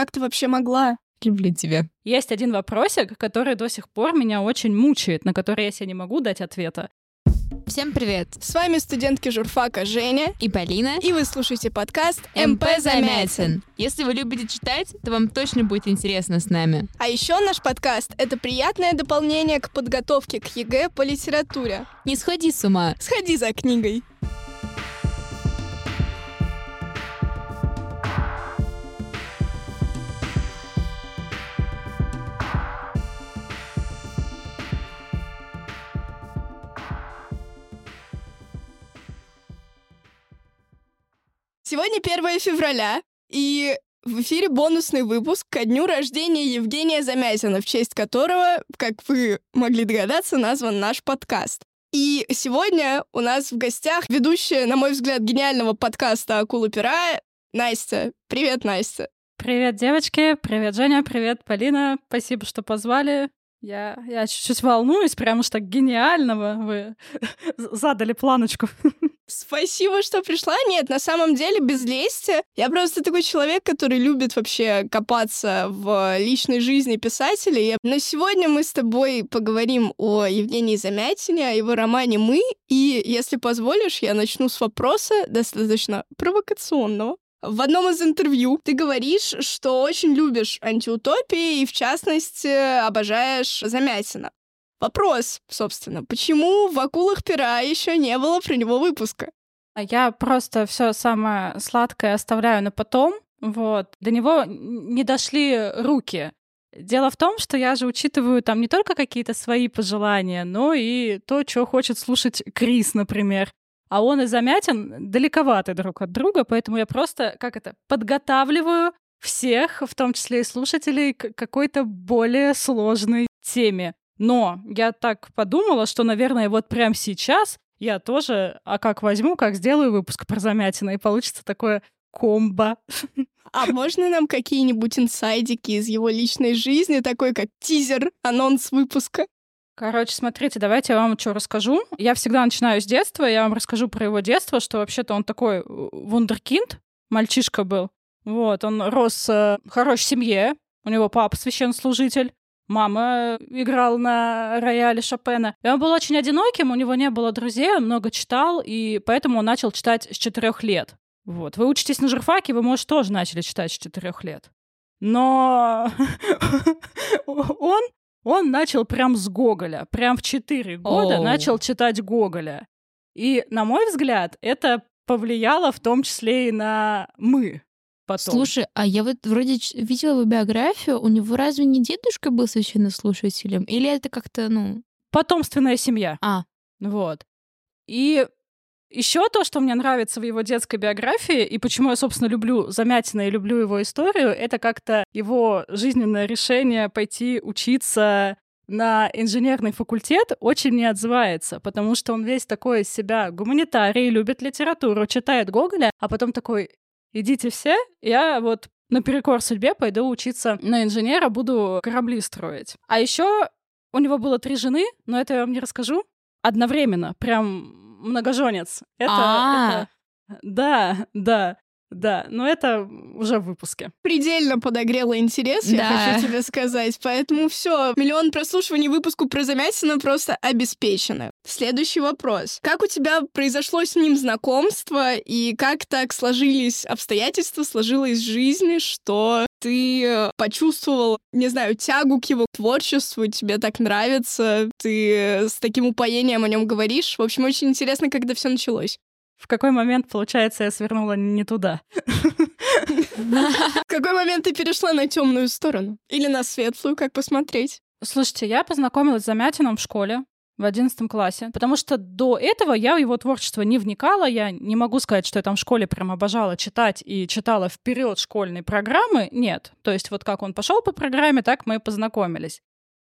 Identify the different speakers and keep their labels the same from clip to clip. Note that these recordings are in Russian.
Speaker 1: как ты вообще могла?
Speaker 2: Люблю тебя.
Speaker 3: Есть один вопросик, который до сих пор меня очень мучает, на который я себе не могу дать ответа.
Speaker 2: Всем привет!
Speaker 1: С вами студентки журфака Женя
Speaker 2: и Полина.
Speaker 1: И вы слушаете подкаст
Speaker 2: МП Замятин. Если вы любите читать, то вам точно будет интересно с нами.
Speaker 1: А еще наш подкаст — это приятное дополнение к подготовке к ЕГЭ по литературе.
Speaker 2: Не сходи с ума.
Speaker 1: Сходи за книгой. Сегодня 1 февраля, и в эфире бонусный выпуск ко дню рождения Евгения Замятина, в честь которого, как вы могли догадаться, назван наш подкаст. И сегодня у нас в гостях ведущая, на мой взгляд, гениального подкаста «Акула пера» Настя. Привет, Настя.
Speaker 3: Привет, девочки. Привет, Женя. Привет, Полина. Спасибо, что позвали. Я, я чуть-чуть волнуюсь, прямо что гениального вы задали планочку.
Speaker 1: Спасибо, что пришла. Нет, на самом деле, без лести. Я просто такой человек, который любит вообще копаться в личной жизни писателей. Но сегодня мы с тобой поговорим о Евгении Замятине, о его романе «Мы». И, если позволишь, я начну с вопроса достаточно провокационного. В одном из интервью ты говоришь, что очень любишь антиутопии и, в частности, обожаешь Замятина. Вопрос, собственно, почему в «Акулах пера» еще не было про него выпуска?
Speaker 3: А я просто все самое сладкое оставляю на потом. Вот. До него не дошли руки. Дело в том, что я же учитываю там не только какие-то свои пожелания, но и то, что хочет слушать Крис, например. А он и Замятин далековаты друг от друга, поэтому я просто, как это, подготавливаю всех, в том числе и слушателей, к какой-то более сложной теме. Но я так подумала, что, наверное, вот прямо сейчас я тоже, а как возьму, как сделаю выпуск про Замятина, и получится такое комбо.
Speaker 1: А можно нам какие-нибудь инсайдики из его личной жизни, такой как тизер, анонс выпуска?
Speaker 3: Короче, смотрите, давайте я вам что расскажу. Я всегда начинаю с детства, я вам расскажу про его детство, что вообще-то он такой э, вундеркинд, мальчишка был. Вот, он рос в хорошей семье, у него папа священнослужитель, Мама играла на рояле Шопена. И он был очень одиноким, у него не было друзей, он много читал, и поэтому он начал читать с четырех лет. Вот. Вы учитесь на журфаке, вы, может, тоже начали читать с четырех лет. Но он, он начал прям с Гоголя. Прям в четыре года oh. начал читать Гоголя. И, на мой взгляд, это повлияло в том числе и на мы потом.
Speaker 2: Слушай, а я вот вроде видела его биографию, у него разве не дедушка был священнослушателем? Или это как-то, ну...
Speaker 3: Потомственная семья.
Speaker 2: А.
Speaker 3: Вот. И еще то, что мне нравится в его детской биографии, и почему я, собственно, люблю Замятина и люблю его историю, это как-то его жизненное решение пойти учиться на инженерный факультет очень не отзывается, потому что он весь такой из себя гуманитарий, любит литературу, читает Гоголя, а потом такой, идите все, я вот наперекор судьбе пойду учиться на инженера, буду корабли строить. А еще у него было три жены, но это я вам не расскажу. Одновременно, прям многоженец. Это,
Speaker 2: а.
Speaker 3: это... Да, да. Да, но это уже в выпуске.
Speaker 1: Предельно подогрело интерес, да. я хочу тебе сказать. Поэтому все, миллион прослушиваний выпуску про Замятина просто обеспечены. Следующий вопрос. Как у тебя произошло с ним знакомство, и как так сложились обстоятельства, сложилась жизнь, что ты почувствовал, не знаю, тягу к его творчеству, тебе так нравится, ты с таким упоением о нем говоришь. В общем, очень интересно, когда все началось.
Speaker 3: В какой момент, получается, я свернула не туда?
Speaker 1: В какой момент ты перешла на темную сторону? Или на светлую, как посмотреть?
Speaker 3: Слушайте, я познакомилась с Замятином в школе в одиннадцатом классе, потому что до этого я в его творчество не вникала, я не могу сказать, что я там в школе прям обожала читать и читала вперед школьные программы, нет. То есть вот как он пошел по программе, так мы и познакомились.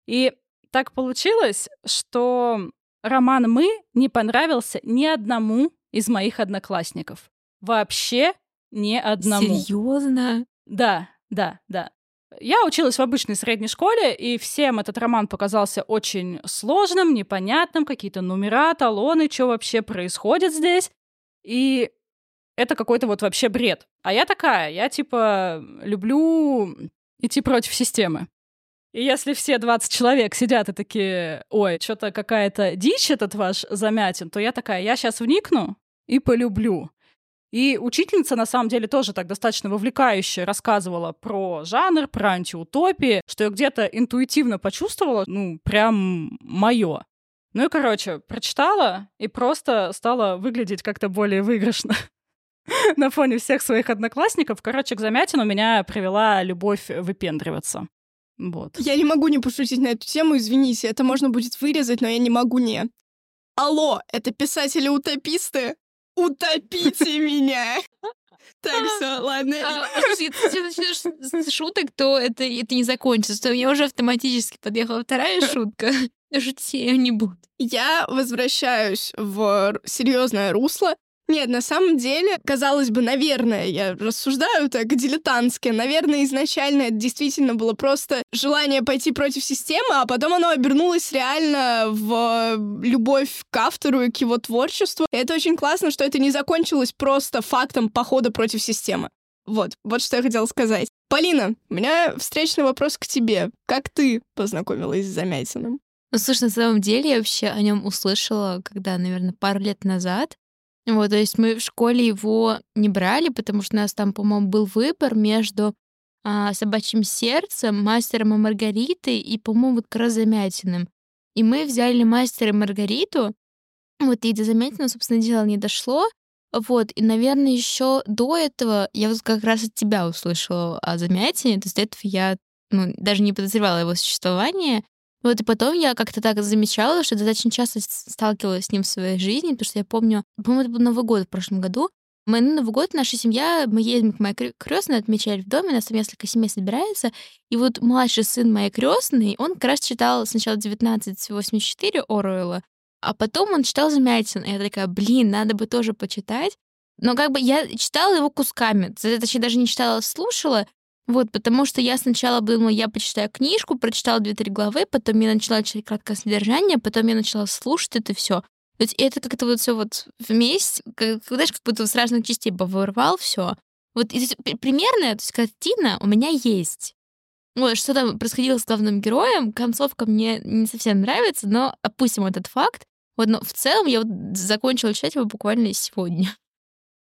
Speaker 3: И так получилось, что роман «Мы» не понравился ни одному из моих одноклассников. Вообще ни одному.
Speaker 2: Серьезно?
Speaker 3: Да, да, да. Я училась в обычной средней школе, и всем этот роман показался очень сложным, непонятным, какие-то номера, талоны, что вообще происходит здесь. И это какой-то вот вообще бред. А я такая, я типа люблю идти против системы. И если все 20 человек сидят и такие, ой, что-то какая-то дичь этот ваш замятин, то я такая, я сейчас вникну и полюблю. И учительница, на самом деле, тоже так достаточно вовлекающе рассказывала про жанр, про антиутопии, что я где-то интуитивно почувствовала, ну, прям мое. Ну и, короче, прочитала и просто стала выглядеть как-то более выигрышно на фоне всех своих одноклассников. Короче, к Замятину меня привела любовь выпендриваться. Вот.
Speaker 1: Я не могу не пошутить на эту тему, извините, это можно будет вырезать, но я не могу не. Алло, это писатели-утописты? Утопите меня! Так, все, ладно.
Speaker 2: А, если ты начнешь с шуток, то это, это не закончится. У меня уже автоматически подъехала вторая шутка. Шутить я не буду.
Speaker 1: Я возвращаюсь в серьезное русло. Нет, на самом деле, казалось бы, наверное, я рассуждаю так дилетантски, наверное, изначально это действительно было просто желание пойти против системы, а потом оно обернулось реально в любовь к автору и к его творчеству. И это очень классно, что это не закончилось просто фактом похода против системы. Вот, вот что я хотела сказать. Полина, у меня встречный вопрос к тебе. Как ты познакомилась с Замятиным?
Speaker 2: Ну, слушай, на самом деле я вообще о нем услышала, когда, наверное, пару лет назад. Вот, то есть мы в школе его не брали, потому что у нас там, по-моему, был выбор между а, собачьим сердцем, мастером и Маргаритой и, по-моему, вот как раз Замятиным. И мы взяли мастера и Маргариту, вот, и до Замятина, собственно, дело не дошло. Вот, и, наверное, еще до этого я вот как раз от тебя услышала о Замятине, то есть до этого я ну, даже не подозревала его существование. Вот и потом я как-то так замечала, что достаточно часто сталкивалась с ним в своей жизни, потому что я помню, по-моему, это был Новый год в прошлом году. Мы на Новый год, наша семья, мы едем к моей крестной, отмечали в доме, нас там несколько семей собирается, и вот младший сын моей крестной, он как раз читал сначала 1984 Оруэлла, а потом он читал Замятин, я такая, блин, надо бы тоже почитать. Но как бы я читала его кусками, точнее, даже не читала, а слушала, вот, потому что я сначала думала, я почитаю книжку, прочитала 2-3 главы, потом я начала читать краткое содержание, потом я начала слушать это все. То есть это как-то вот все вот вместе, как, знаешь, как будто с разных частей вырвал все. Вот и, примерно, то есть картина у меня есть. Вот, что там происходило с главным героем, концовка мне не совсем нравится, но опустим этот факт. Вот, но в целом я вот закончила читать его буквально сегодня.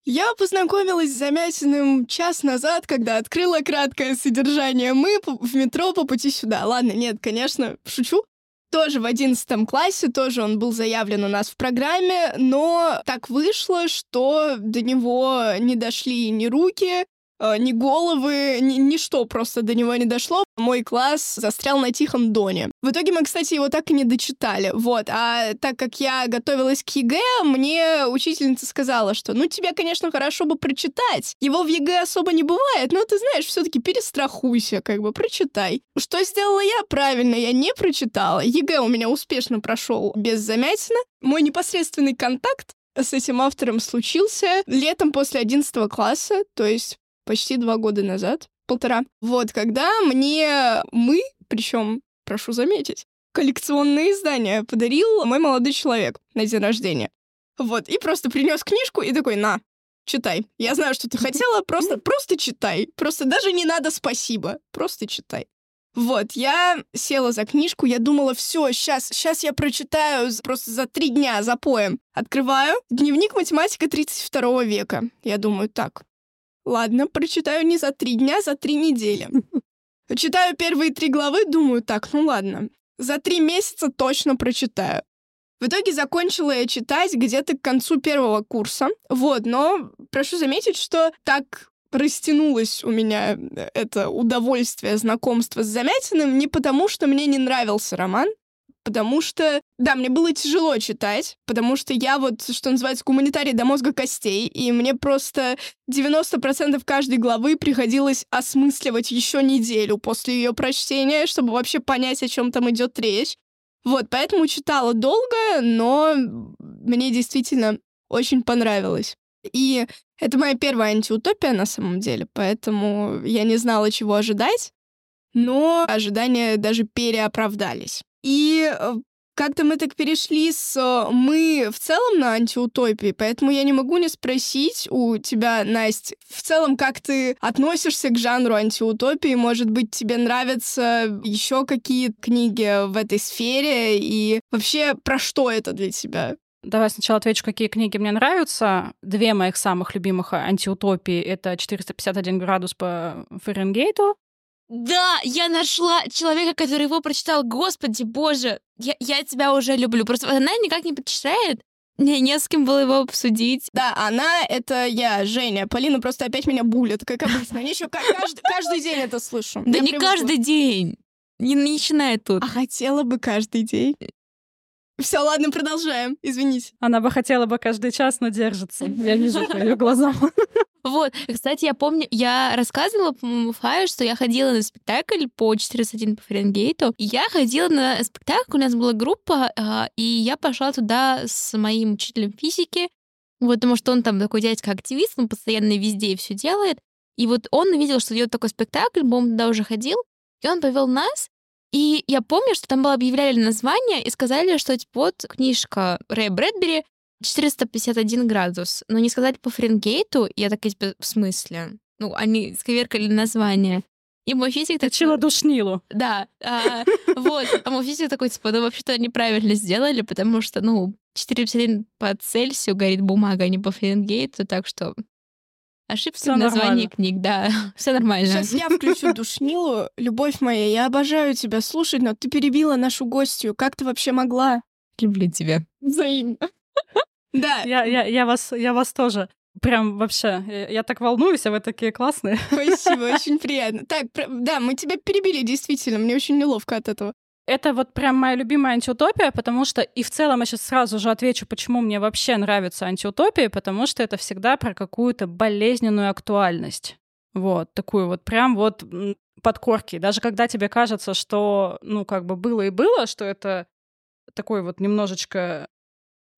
Speaker 1: Я познакомилась с Замятиным час назад, когда открыла краткое содержание «Мы» в метро по пути сюда. Ладно, нет, конечно, шучу. Тоже в одиннадцатом классе, тоже он был заявлен у нас в программе, но так вышло, что до него не дошли ни руки, ни головы, ни, ничто просто до него не дошло. Мой класс застрял на Тихом Доне. В итоге мы, кстати, его так и не дочитали. Вот. А так как я готовилась к ЕГЭ, мне учительница сказала, что ну тебе, конечно, хорошо бы прочитать. Его в ЕГЭ особо не бывает, но ты знаешь, все-таки перестрахуйся, как бы прочитай. Что сделала я? Правильно, я не прочитала. ЕГЭ у меня успешно прошел без Замятина. Мой непосредственный контакт с этим автором случился летом после 11 класса, то есть почти два года назад, полтора. Вот, когда мне мы, причем, прошу заметить, коллекционные издания подарил мой молодой человек на день рождения. Вот, и просто принес книжку и такой, на, читай. Я знаю, что ты хотела, просто, просто читай. Просто даже не надо спасибо, просто читай. Вот, я села за книжку, я думала, все, сейчас, сейчас я прочитаю просто за три дня, за поем. Открываю дневник математика 32 века. Я думаю, так, Ладно, прочитаю не за три дня, за три недели. Читаю первые три главы, думаю, так, ну ладно, за три месяца точно прочитаю. В итоге закончила я читать где-то к концу первого курса. Вот, но прошу заметить, что так растянулось у меня это удовольствие знакомства с Замятиным не потому, что мне не нравился роман, потому что, да, мне было тяжело читать, потому что я вот, что называется, гуманитарий до мозга костей, и мне просто 90% каждой главы приходилось осмысливать еще неделю после ее прочтения, чтобы вообще понять, о чем там идет речь. Вот, поэтому читала долго, но мне действительно очень понравилось. И это моя первая антиутопия на самом деле, поэтому я не знала, чего ожидать, но ожидания даже переоправдались. И э, как-то мы так перешли с э, мы в целом на антиутопии, поэтому я не могу не спросить у тебя, Настя, в целом, как ты относишься к жанру антиутопии? Может быть, тебе нравятся еще какие книги в этой сфере? И вообще, про что это для тебя?
Speaker 3: Давай сначала отвечу, какие книги мне нравятся. Две моих самых любимых антиутопии — это «451 градус по Фаренгейту»
Speaker 2: Да, я нашла человека, который его прочитал. Господи, боже, я, я тебя уже люблю. Просто она никак не прочитает. Мне не с кем было его обсудить.
Speaker 1: Да, она — это я, Женя. Полина просто опять меня булит, как обычно. Они еще каждый, каждый день это слышу.
Speaker 2: Да я не привыкла. каждый день. Не начинай тут.
Speaker 1: А хотела бы каждый день. Все, ладно, продолжаем. Извините.
Speaker 3: Она бы хотела бы каждый час, но держится. Я вижу по ее глазам.
Speaker 2: Вот, кстати, я помню, я рассказывала, по-моему, Фаю, что я ходила на спектакль по 401 по Фаренгейту. Я ходила на спектакль, у нас была группа, а, и я пошла туда с моим учителем физики, вот, потому что он там такой дядька-активист, он постоянно везде все делает. И вот он увидел, что идет такой спектакль, по-моему, туда уже ходил, и он повел нас, и я помню, что там было объявляли название и сказали, что типа, вот книжка Рэя Брэдбери 451 градус, но не сказали по Фаренгейту, я такая, типа, в смысле? Ну, они сковеркали название. И мой физик
Speaker 3: такой... Чила душнилу.
Speaker 2: Да. А, вот. А мой физик такой, типа, ну, вообще-то неправильно сделали, потому что, ну, 451 по Цельсию горит бумага, а не по Фаренгейту, так что ошибка Всё в названии нормально. книг, да. Все нормально.
Speaker 1: Сейчас я включу душнилу. Любовь моя, я обожаю тебя слушать, но ты перебила нашу гостью. Как ты вообще могла?
Speaker 2: Люблю тебя.
Speaker 1: Взаимно. Да.
Speaker 3: Я, я, я, вас, я вас тоже. Прям вообще, я, я так волнуюсь, а вы такие классные.
Speaker 1: Спасибо, очень приятно. Так, да, мы тебя перебили, действительно, мне очень неловко от этого.
Speaker 3: Это вот прям моя любимая антиутопия, потому что, и в целом я сейчас сразу же отвечу, почему мне вообще нравятся антиутопии, потому что это всегда про какую-то болезненную актуальность. Вот, такую вот прям вот подкорки. Даже когда тебе кажется, что, ну, как бы было и было, что это такой вот немножечко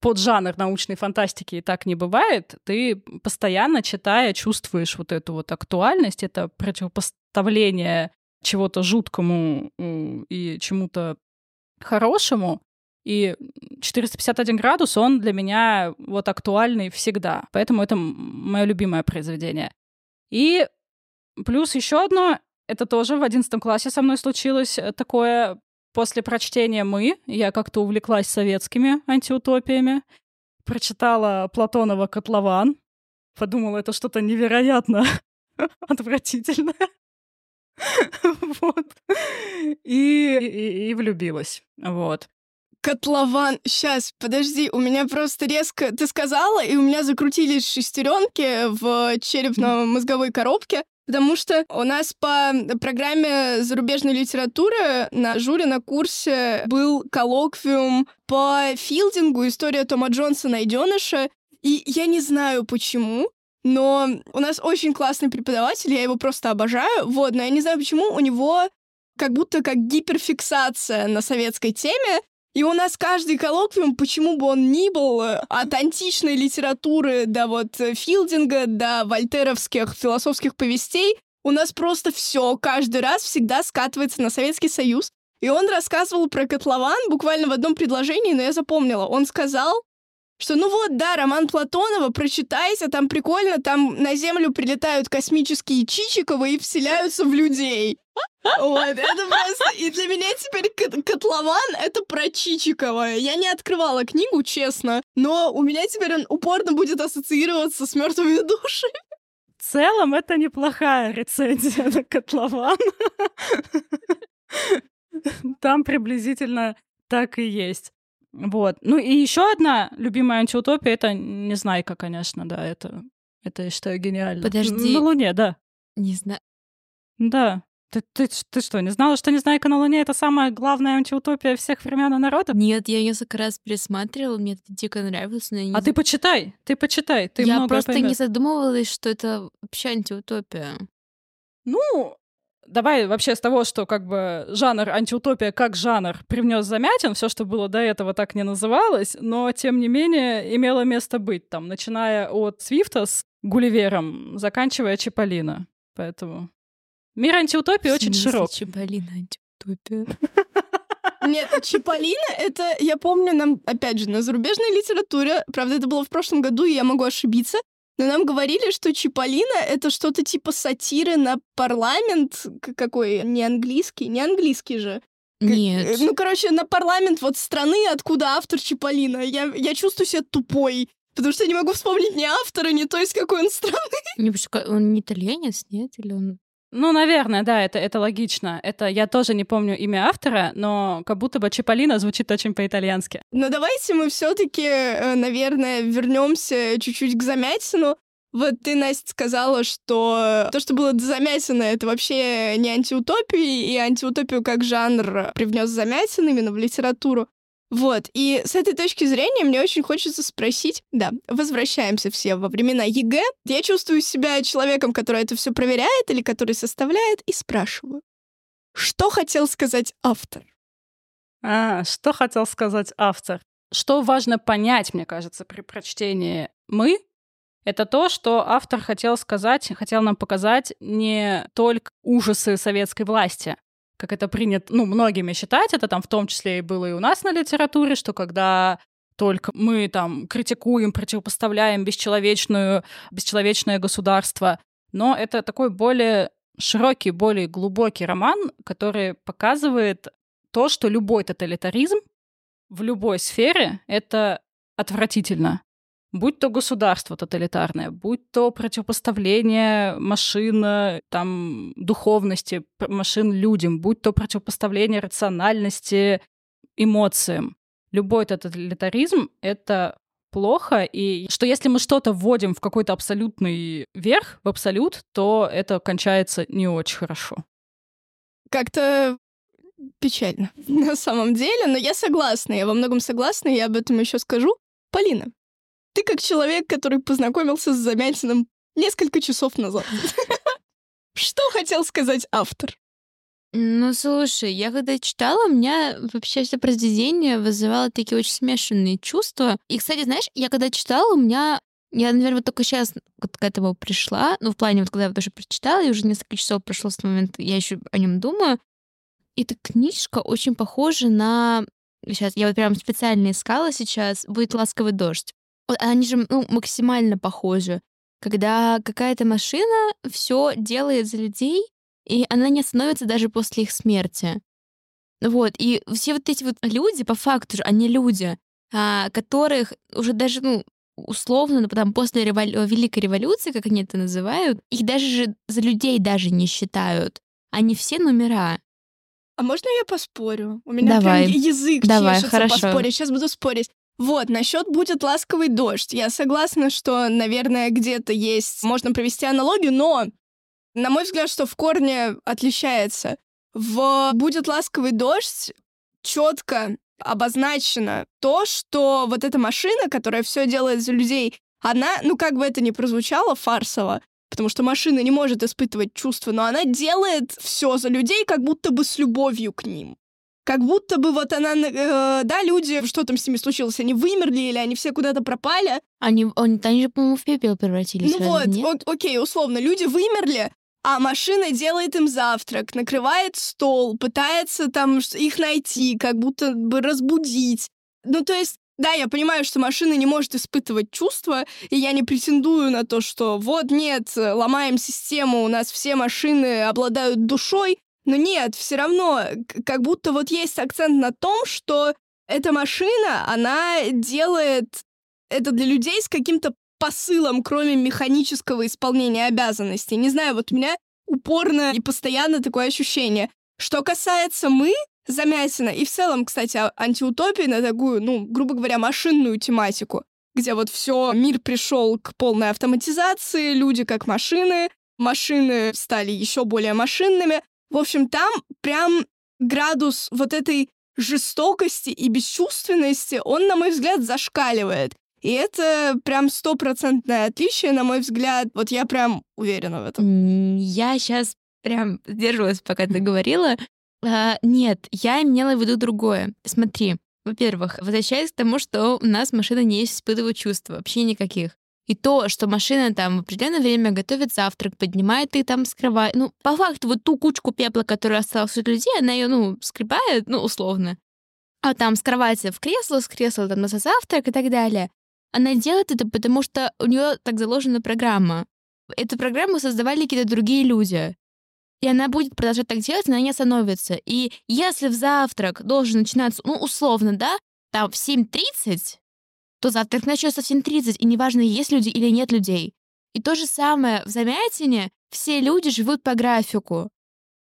Speaker 3: поджанр научной фантастики и так не бывает, ты постоянно читая чувствуешь вот эту вот актуальность, это противопоставление чего-то жуткому и чему-то хорошему. И 451 градус, он для меня вот актуальный всегда. Поэтому это мое любимое произведение. И плюс еще одно, это тоже в 11 классе со мной случилось э, такое После прочтения «Мы» я как-то увлеклась советскими антиутопиями, прочитала Платонова «Котлован», подумала, это что-то невероятно отвратительное. Вот. И, и, и влюбилась. Вот.
Speaker 1: Котлован. Сейчас, подожди, у меня просто резко... Ты сказала, и у меня закрутились шестеренки в черепно-мозговой коробке. Потому что у нас по программе зарубежной литературы на жюри на курсе был коллоквиум по филдингу «История Тома Джонса найденыша». И я не знаю почему, но у нас очень классный преподаватель, я его просто обожаю. Вот, но я не знаю почему у него как будто как гиперфиксация на советской теме, и у нас каждый коллоквиум, почему бы он ни был, э, от античной литературы до вот э, Филдинга, до вольтеровских философских повестей, у нас просто все каждый раз всегда скатывается на Советский Союз. И он рассказывал про котлован буквально в одном предложении, но я запомнила. Он сказал, что ну вот, да, роман Платонова, прочитайте, там прикольно, там на Землю прилетают космические Чичиковы и вселяются в людей. Вот, это просто... И для меня теперь котлован — это про Чичикова. Я не открывала книгу, честно, но у меня теперь он упорно будет ассоциироваться с мертвыми душами.
Speaker 3: В целом, это неплохая рецензия на котлован. Там приблизительно так и есть. Вот. Ну и еще одна любимая антиутопия — это Незнайка, конечно, да, это, это я считаю гениально.
Speaker 2: Подожди.
Speaker 3: На Луне, да.
Speaker 2: Не знаю.
Speaker 3: Да. Ты, ты, ты что, не знала, что «Незнайка на Луне» — это самая главная антиутопия всех времен и народов?
Speaker 2: Нет, я несколько раз пересматривала, мне это дико нравилось, но я не
Speaker 3: А ты почитай, ты почитай, ты
Speaker 2: Я просто поймешь. не задумывалась, что это вообще антиутопия.
Speaker 3: Ну, давай вообще с того, что как бы жанр антиутопия как жанр привнес Замятин, все, что было до этого, так не называлось, но тем не менее имело место быть там, начиная от Свифта с Гулливером, заканчивая Чиполлино. Поэтому Мир антиутопии очень широк.
Speaker 2: Блин, антиутопия.
Speaker 1: Нет, Чиполлино, это, я помню, нам, опять же, на зарубежной литературе, правда, это было в прошлом году, и я могу ошибиться, но нам говорили, что Чиполлино — это что-то типа сатиры на парламент какой, не английский, не английский же.
Speaker 2: Нет.
Speaker 1: Ну, короче, на парламент вот страны, откуда автор Чиполлино. Я, я чувствую себя тупой, потому что я не могу вспомнить ни автора, ни то, из какой он страны.
Speaker 2: Не, он не итальянец, нет? Или он
Speaker 3: ну, наверное, да, это, это логично. Это я тоже не помню имя автора, но как будто бы Чиполлино звучит очень по-итальянски.
Speaker 1: Но давайте мы все-таки, э, наверное, вернемся чуть-чуть к Замятину. Вот ты, Настя, сказала, что то, что было до Замятина, это вообще не антиутопия, и антиутопию как жанр привнес Замятин именно в литературу. Вот, и с этой точки зрения мне очень хочется спросить, да, возвращаемся все во времена ЕГЭ. Я чувствую себя человеком, который это все проверяет или который составляет, и спрашиваю, что хотел сказать автор?
Speaker 3: А, что хотел сказать автор? Что важно понять, мне кажется, при прочтении «мы», это то, что автор хотел сказать, хотел нам показать не только ужасы советской власти, как это принято, ну, многими считать, это там в том числе и было и у нас на литературе, что когда только мы там критикуем, противопоставляем бесчеловечную, бесчеловечное государство, но это такой более широкий, более глубокий роман, который показывает то, что любой тоталитаризм в любой сфере — это отвратительно будь то государство тоталитарное, будь то противопоставление машин, э, там, духовности машин людям, будь то противопоставление рациональности эмоциям. Любой тоталитаризм — это плохо, и что если мы что-то вводим в какой-то абсолютный верх, в абсолют, то это кончается не очень хорошо.
Speaker 1: Как-то печально на самом деле, но я согласна, я во многом согласна, я об этом еще скажу. Полина, ты как человек, который познакомился с Замятиным несколько часов назад. Что хотел сказать автор?
Speaker 2: Ну, слушай, я когда читала, у меня вообще это произведение вызывало такие очень смешанные чувства. И, кстати, знаешь, я когда читала, у меня я, наверное, вот только сейчас вот к этому пришла. Ну, в плане, вот когда я тоже прочитала, и уже несколько часов прошло с момента, я еще о нем думаю. Эта книжка очень похожа на... Сейчас, я вот прям специально искала сейчас. Будет «Ласковый дождь». Они же ну, максимально похожи. Когда какая-то машина все делает за людей, и она не остановится даже после их смерти. Вот, и все вот эти вот люди, по факту же, они люди, а, которых уже даже, ну, условно, ну, потом после револю... Великой революции, как они это называют, их даже же за людей даже не считают. Они все номера.
Speaker 1: А можно я поспорю? У меня
Speaker 2: Давай.
Speaker 1: прям язык
Speaker 2: Давай,
Speaker 1: чешется
Speaker 2: хорошо.
Speaker 1: поспорить. Сейчас буду спорить. Вот, насчет будет ласковый дождь. Я согласна, что, наверное, где-то есть, можно провести аналогию, но, на мой взгляд, что в корне отличается. В будет ласковый дождь четко обозначено то, что вот эта машина, которая все делает за людей, она, ну как бы это ни прозвучало фарсово, потому что машина не может испытывать чувства, но она делает все за людей, как будто бы с любовью к ним как будто бы вот она, э, да, люди, что там с ними случилось, они вымерли или они все куда-то пропали.
Speaker 2: Они, они, они же, по-моему, в пепел превратились.
Speaker 1: Ну вот, вот, окей, условно, люди вымерли, а машина делает им завтрак, накрывает стол, пытается там их найти, как будто бы разбудить. Ну, то есть, да, я понимаю, что машина не может испытывать чувства, и я не претендую на то, что вот нет, ломаем систему, у нас все машины обладают душой, но нет, все равно, как будто вот есть акцент на том, что эта машина, она делает это для людей с каким-то посылом, кроме механического исполнения обязанностей. Не знаю, вот у меня упорно и постоянно такое ощущение. Что касается мы, Замятина, и в целом, кстати, а, антиутопии на такую, ну, грубо говоря, машинную тематику, где вот все, мир пришел к полной автоматизации, люди как машины, машины стали еще более машинными, в общем, там прям градус вот этой жестокости и бесчувственности, он, на мой взгляд, зашкаливает. И это прям стопроцентное отличие, на мой взгляд. Вот я прям уверена в этом.
Speaker 2: Я сейчас прям сдерживалась, пока ты говорила. А, нет, я имела в виду другое. Смотри, во-первых, возвращаясь к тому, что у нас машина не испытывает чувства, вообще никаких. И то, что машина там в определенное время готовит завтрак, поднимает и там скрывает. Ну, по факту, вот ту кучку пепла, которая осталась у людей, она ее, ну, скребает, ну, условно. а там с кровати в кресло, с кресла там на завтрак и так далее. Она делает это, потому что у нее так заложена программа. Эту программу создавали какие-то другие люди. И она будет продолжать так делать, она не остановится. И если в завтрак должен начинаться, ну, условно, да, там в 7.30, то завтрак начнется в 7.30, и неважно, есть люди или нет людей. И то же самое в Замятине все люди живут по графику.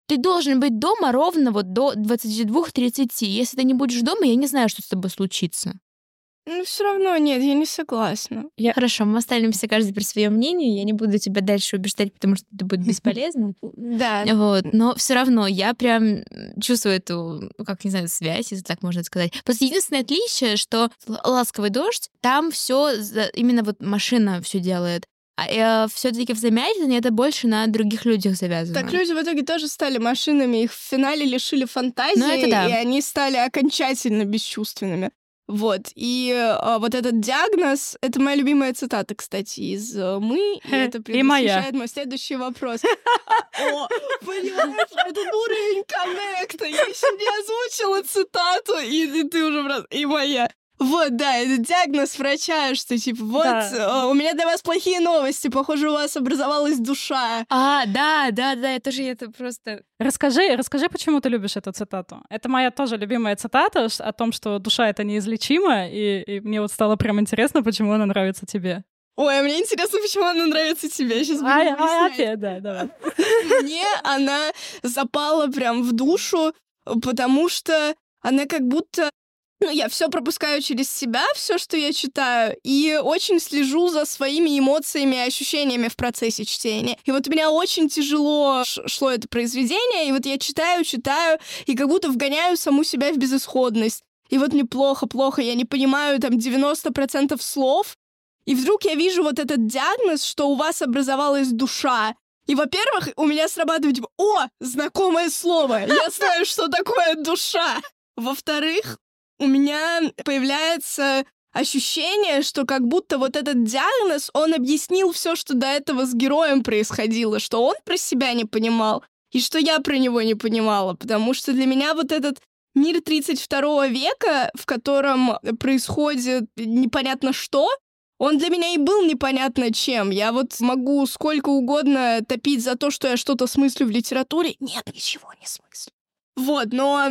Speaker 2: Ты должен быть дома ровно вот до 22.30. Если ты не будешь дома, я не знаю, что с тобой случится.
Speaker 1: Ну, все равно нет, я не согласна.
Speaker 2: Я... Хорошо, мы останемся каждый при своем мнении. Я не буду тебя дальше убеждать, потому что это будет бесполезно.
Speaker 1: Да.
Speaker 2: Вот. Но все равно я прям чувствую эту, ну, как не знаю, связь, если так можно сказать. Просто единственное отличие, что ласковый дождь, там все именно вот машина все делает. А э, все-таки в замятине это больше на других людях завязано.
Speaker 1: Так люди в итоге тоже стали машинами, их в финале лишили фантазии, ну, это да. и они стали окончательно бесчувственными. Вот. И а, вот этот диагноз — это моя любимая цитата, кстати, из э, «Мы», и это предвосхищает мой следующий вопрос. О, понимаешь, этот уровень коннекта. Я еще не озвучила цитату, и ты уже. И моя. Вот, да, это диагноз врача, что типа, вот, да. у меня для вас плохие новости, похоже, у вас образовалась душа.
Speaker 2: А, да, да, да, это же это просто...
Speaker 3: Расскажи, расскажи, почему ты любишь эту цитату. Это моя тоже любимая цитата о том, что душа — это неизлечимо, и, и мне вот стало прям интересно, почему она нравится тебе.
Speaker 1: Ой, а мне интересно, почему она нравится тебе. Сейчас
Speaker 3: а, а, опять, да, давай.
Speaker 1: Мне она запала прям в душу, потому что она как будто ну, я все пропускаю через себя, все, что я читаю, и очень слежу за своими эмоциями и ощущениями в процессе чтения. И вот у меня очень тяжело шло это произведение, и вот я читаю, читаю, и как будто вгоняю саму себя в безысходность. И вот мне плохо, плохо, я не понимаю там 90% слов, и вдруг я вижу вот этот диагноз, что у вас образовалась душа. И, во-первых, у меня срабатывает, типа, о, знакомое слово, я знаю, что такое душа. Во-вторых, у меня появляется ощущение, что как будто вот этот диагноз, он объяснил все, что до этого с героем происходило, что он про себя не понимал, и что я про него не понимала, потому что для меня вот этот мир 32 века, в котором происходит непонятно что, он для меня и был непонятно чем. Я вот могу сколько угодно топить за то, что я что-то смыслю в литературе. Нет, ничего не смыслю. Вот, но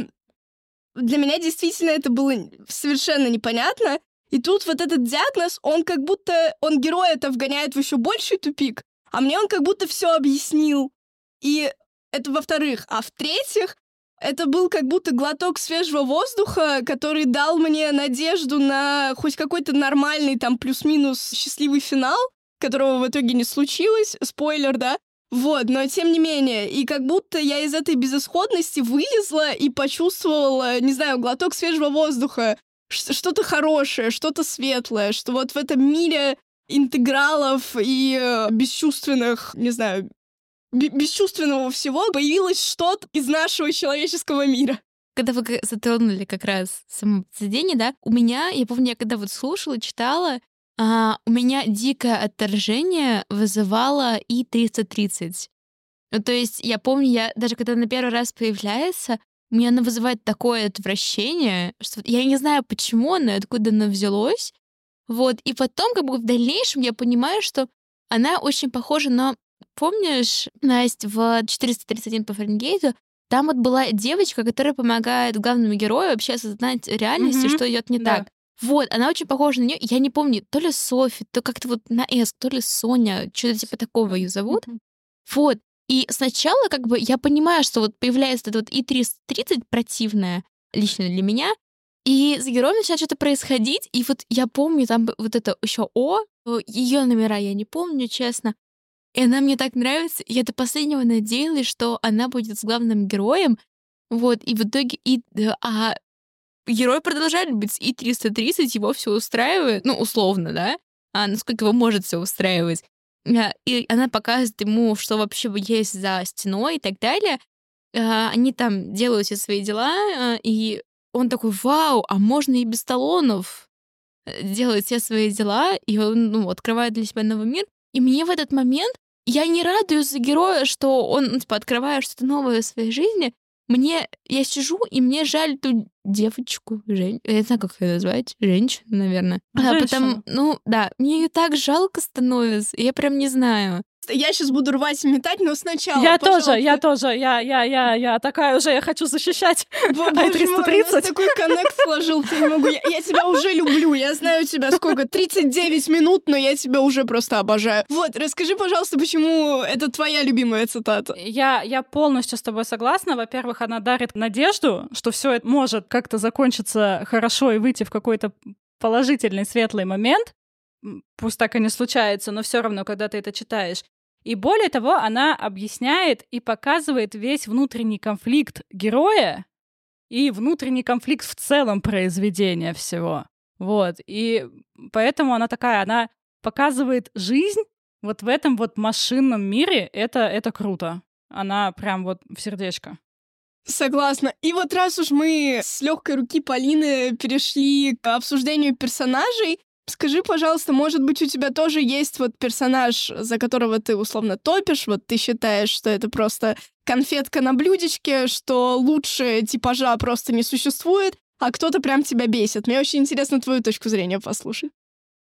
Speaker 1: для меня действительно это было совершенно непонятно. И тут вот этот диагноз, он как будто, он героя это вгоняет в еще больший тупик, а мне он как будто все объяснил. И это во-вторых. А в-третьих, это был как будто глоток свежего воздуха, который дал мне надежду на хоть какой-то нормальный там плюс-минус счастливый финал, которого в итоге не случилось. Спойлер, да? Вот, но тем не менее, и как будто я из этой безысходности вылезла и почувствовала, не знаю, глоток свежего воздуха, что-то хорошее, что-то светлое, что вот в этом мире интегралов и э, бесчувственных, не знаю, бесчувственного всего появилось что-то из нашего человеческого мира.
Speaker 2: Когда вы затронули как раз само произведение, да, у меня, я помню, я когда вот слушала, читала, а, у меня дикое отторжение вызывало и 330. Ну, то есть я помню, я даже когда на первый раз появляется, у меня она вызывает такое отвращение, что я не знаю, почему она, откуда она взялось. Вот, и потом, как бы в дальнейшем я понимаю, что она очень похожа на... Помнишь, Настя, в 431 по Фаренгейту там вот была девочка, которая помогает главному герою вообще осознать реальность, mm-hmm. что идет не да. так. Вот, она очень похожа на нее. Я не помню, то ли Софи, то как-то вот на С, то ли Соня, что-то типа такого ее зовут. Mm-hmm. Вот. И сначала как бы я понимаю, что вот появляется это вот И-330 противная лично для меня, и с героем начинает что-то происходить, и вот я помню там вот это еще О, ее номера я не помню, честно, и она мне так нравится, я до последнего надеялась, что она будет с главным героем, вот, и в итоге, и, а герой продолжает быть и 330, его все устраивает, ну, условно, да, а насколько его может все устраивать. А, и она показывает ему, что вообще есть за стеной и так далее. А, они там делают все свои дела, а, и он такой, вау, а можно и без талонов э, делать все свои дела, и он ну, открывает для себя новый мир. И мне в этот момент, я не радуюсь за героя, что он, типа, открывает что-то новое в своей жизни, мне, я сижу, и мне жаль ту девочку, жен... я не знаю, как ее назвать, женщину, наверное. А, потому, ну, да, мне ее так жалко становится, я прям не знаю
Speaker 1: я сейчас буду рвать и метать, но сначала.
Speaker 3: Я пожалуйста. тоже, я тоже, я, я, я, я такая уже, я хочу защищать
Speaker 1: i330. такой коннект сложил, я не могу. Я, я тебя уже люблю, я знаю тебя сколько, 39 минут, но я тебя уже просто обожаю. Вот, расскажи, пожалуйста, почему это твоя любимая цитата?
Speaker 3: Я, я полностью с тобой согласна. Во-первых, она дарит надежду, что все это может как-то закончиться хорошо и выйти в какой-то положительный, светлый момент пусть так и не случается, но все равно, когда ты это читаешь. И более того, она объясняет и показывает весь внутренний конфликт героя и внутренний конфликт в целом произведения всего. Вот. И поэтому она такая, она показывает жизнь вот в этом вот машинном мире. Это, это круто. Она прям вот в сердечко.
Speaker 1: Согласна. И вот раз уж мы с легкой руки Полины перешли к обсуждению персонажей, Скажи, пожалуйста, может быть, у тебя тоже есть вот персонаж, за которого ты условно топишь, вот ты считаешь, что это просто конфетка на блюдечке, что лучше типажа просто не существует, а кто-то прям тебя бесит. Мне очень интересно твою точку зрения послушать.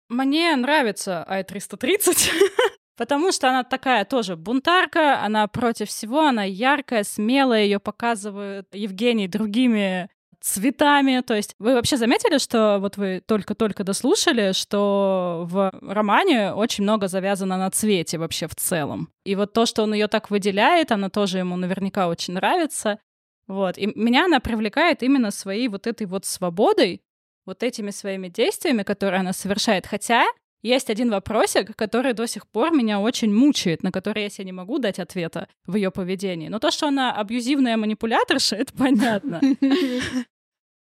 Speaker 3: Мне нравится i330, потому что она такая тоже бунтарка, она против всего, она яркая, смелая, ее показывают Евгений другими цветами. То есть вы вообще заметили, что вот вы только-только дослушали, что в романе очень много завязано на цвете вообще в целом. И вот то, что он ее так выделяет, она тоже ему наверняка очень нравится. Вот. И меня она привлекает именно своей вот этой вот свободой, вот этими своими действиями, которые она совершает. Хотя есть один вопросик, который до сих пор меня очень мучает, на который я себе не могу дать ответа в ее поведении. Но то, что она абьюзивная манипуляторша, это понятно.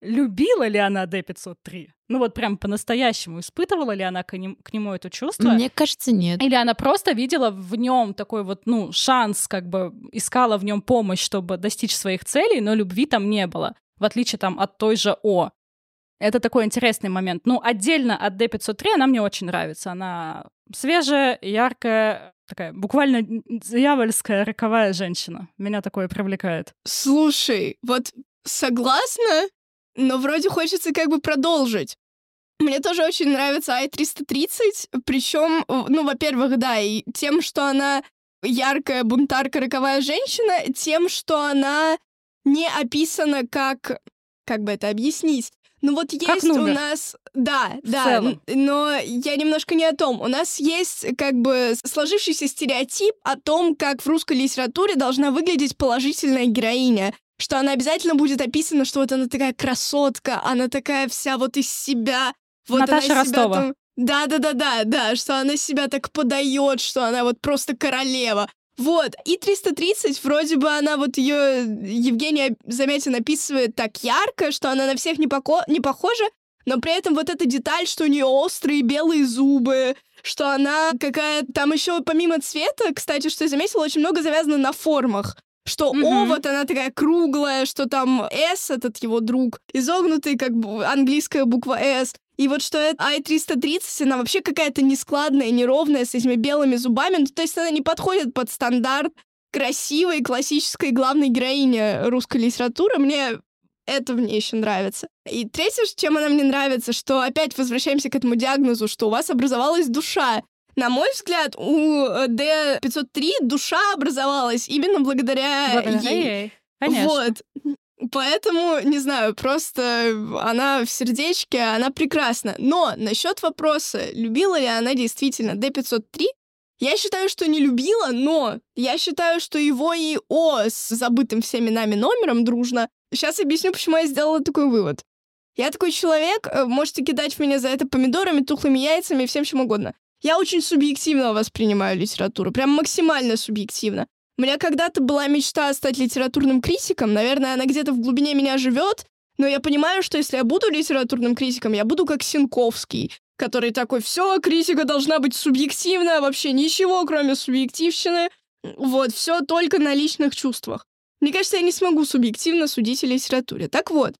Speaker 3: Любила ли она D503? Ну вот прям по-настоящему испытывала ли она к, ним, к нему это чувство?
Speaker 2: Мне кажется, нет.
Speaker 3: Или она просто видела в нем такой вот, ну, шанс, как бы искала в нем помощь, чтобы достичь своих целей, но любви там не было, в отличие там от той же О. Это такой интересный момент. Ну, отдельно от D503 она мне очень нравится. Она свежая, яркая, такая буквально дьявольская роковая женщина. Меня такое привлекает.
Speaker 1: Слушай, вот согласна, но вроде хочется как бы продолжить. Мне тоже очень нравится i330, причем, ну, во-первых, да, и тем, что она яркая бунтарка, роковая женщина, тем, что она не описана как... Как бы это объяснить? Ну вот есть у нас, да, в да, целом. но я немножко не о том. У нас есть как бы сложившийся стереотип о том, как в русской литературе должна выглядеть положительная героиня что она обязательно будет описана, что вот она такая красотка, она такая вся вот из себя. Вот
Speaker 3: Наташа она Ростова. Там...
Speaker 1: Да, да, да, да, да, что она себя так подает, что она вот просто королева. Вот, и 330, вроде бы она вот ее, Евгения Заметин описывает так ярко, что она на всех не, поко- не похожа, но при этом вот эта деталь, что у нее острые белые зубы, что она какая там еще помимо цвета, кстати, что я заметила, очень много завязано на формах. Что mm-hmm. О, вот она такая круглая, что там S, этот его друг, изогнутый, как бы английская буква S. И вот что это i330, она вообще какая-то нескладная, неровная, с этими белыми зубами. Ну, то есть она не подходит под стандарт красивой классической главной героини русской литературы. Мне это мне еще нравится. И третье, чем она мне нравится, что опять возвращаемся к этому диагнозу, что у вас образовалась душа. На мой взгляд, у D503 душа образовалась именно благодаря, благодаря ей. ей.
Speaker 3: Конечно.
Speaker 1: Вот. Поэтому, не знаю, просто она в сердечке, она прекрасна. Но насчет вопроса, любила ли она действительно D503, я считаю, что не любила, но я считаю, что его и О с забытым всеми нами номером дружно. Сейчас объясню, почему я сделала такой вывод. Я такой человек, э, можете кидать в меня за это помидорами, тухлыми яйцами и всем чем угодно. Я очень субъективно воспринимаю литературу, прям максимально субъективно. У меня когда-то была мечта стать литературным критиком, наверное, она где-то в глубине меня живет, но я понимаю, что если я буду литературным критиком, я буду как Синковский, который такой, все, критика должна быть субъективная, вообще ничего, кроме субъективщины. Вот, все только на личных чувствах. Мне кажется, я не смогу субъективно судить о литературе. Так вот,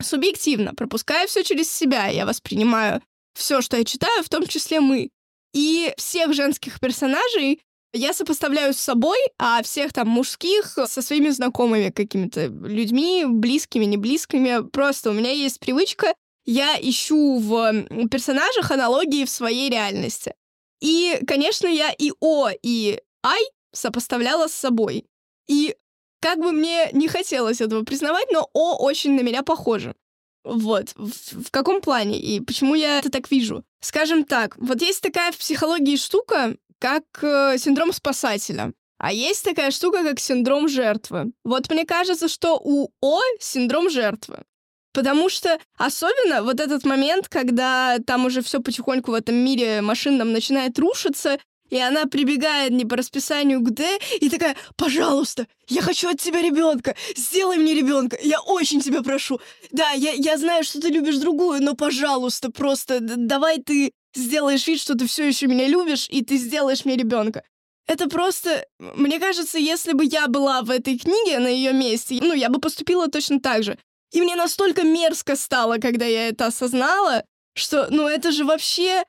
Speaker 1: субъективно, пропуская все через себя, я воспринимаю все, что я читаю, в том числе мы. И всех женских персонажей я сопоставляю с собой, а всех там мужских со своими знакомыми какими-то людьми, близкими, не близкими. Просто у меня есть привычка, я ищу в персонажах аналогии в своей реальности. И, конечно, я и О, и Ай сопоставляла с собой. И как бы мне не хотелось этого признавать, но О очень на меня похоже. Вот. В, в каком плане и почему я это так вижу? Скажем так, вот есть такая в психологии штука, как э, синдром спасателя. А есть такая штука, как синдром жертвы. Вот мне кажется, что у О синдром жертвы. Потому что особенно вот этот момент, когда там уже все потихоньку в этом мире машинном начинает рушиться, и она прибегает не по расписанию к Д и такая, пожалуйста, я хочу от тебя ребенка, сделай мне ребенка, я очень тебя прошу. Да, я, я знаю, что ты любишь другую, но, пожалуйста, просто давай ты сделаешь вид, что ты все еще меня любишь, и ты сделаешь мне ребенка. Это просто, мне кажется, если бы я была в этой книге на ее месте, ну, я бы поступила точно так же. И мне настолько мерзко стало, когда я это осознала, что, ну, это же вообще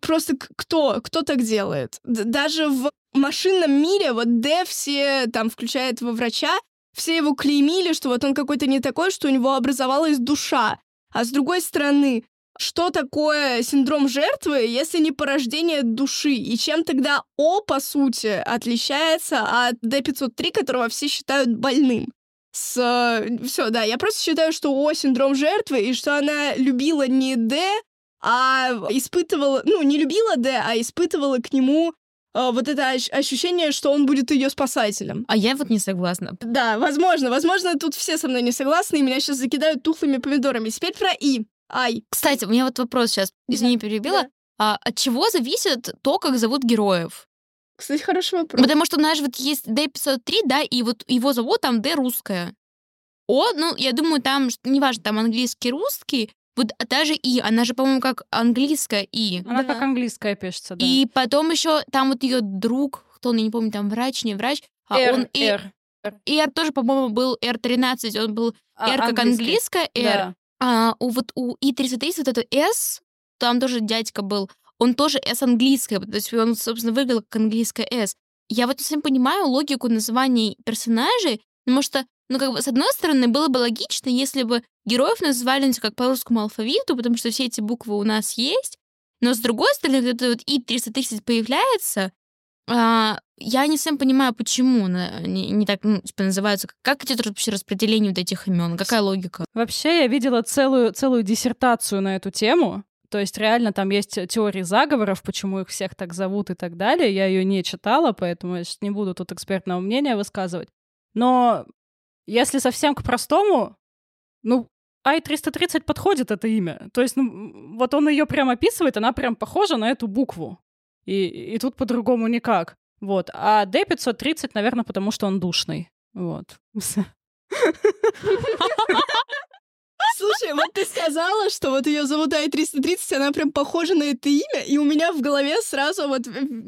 Speaker 1: просто кто? Кто так делает? Даже в машинном мире, вот Д все там, включает во врача, все его клеймили, что вот он какой-то не такой, что у него образовалась душа. А с другой стороны, что такое синдром жертвы, если не порождение души? И чем тогда О, по сути, отличается от Д503, которого все считают больным? С... Э, все, да, я просто считаю, что О синдром жертвы, и что она любила не Д, а испытывала, ну, не любила Д, а испытывала к нему э, вот это ощущение, что он будет ее спасателем.
Speaker 2: А я вот не согласна.
Speaker 1: Да, возможно. Возможно, тут все со мной не согласны, и меня сейчас закидают тухлыми помидорами. Теперь про И. Ай.
Speaker 2: Кстати, у меня вот вопрос сейчас, извини, да. перебила. Да. А от чего зависит то, как зовут героев?
Speaker 1: Кстати, хороший вопрос.
Speaker 2: Потому что, знаешь, вот есть D503, да, и вот его зовут там D русская. О, ну, я думаю, там, неважно, там английский, русский, вот даже И, она же, по-моему, как английская И.
Speaker 3: Она да. как английская пишется, да.
Speaker 2: И потом еще там вот ее друг, кто он, я не помню, там врач, не врач, а
Speaker 3: R,
Speaker 2: он
Speaker 3: R.
Speaker 2: И R тоже, по-моему, был R13, он был а, R как английская R. Да. А у вот у И-33 вот это S, там тоже дядька был, он тоже S английская, то есть он, собственно, выглядел как английская S. Я вот не совсем понимаю логику названий персонажей, потому что ну, как бы, с одной стороны, было бы логично, если бы героев называли как по русскому алфавиту, потому что все эти буквы у нас есть. Но с другой стороны, когда вот И-330 появляется, а, я не совсем понимаю, почему не, не так ну, типа, называются. Как идет вообще распределение вот этих имен? Какая логика?
Speaker 3: Вообще, я видела целую, целую диссертацию на эту тему. То есть реально там есть теории заговоров, почему их всех так зовут и так далее. Я ее не читала, поэтому я сейчас не буду тут экспертного мнения высказывать. Но если совсем к простому, ну, i330 подходит это имя. То есть, ну, вот он ее прям описывает, она прям похожа на эту букву. И, и тут по-другому никак. Вот. А D530, наверное, потому что он душный. Вот.
Speaker 1: Слушай, вот ты сказала, что вот ее зовут i330, она прям похожа на это имя, и у меня в голове сразу вот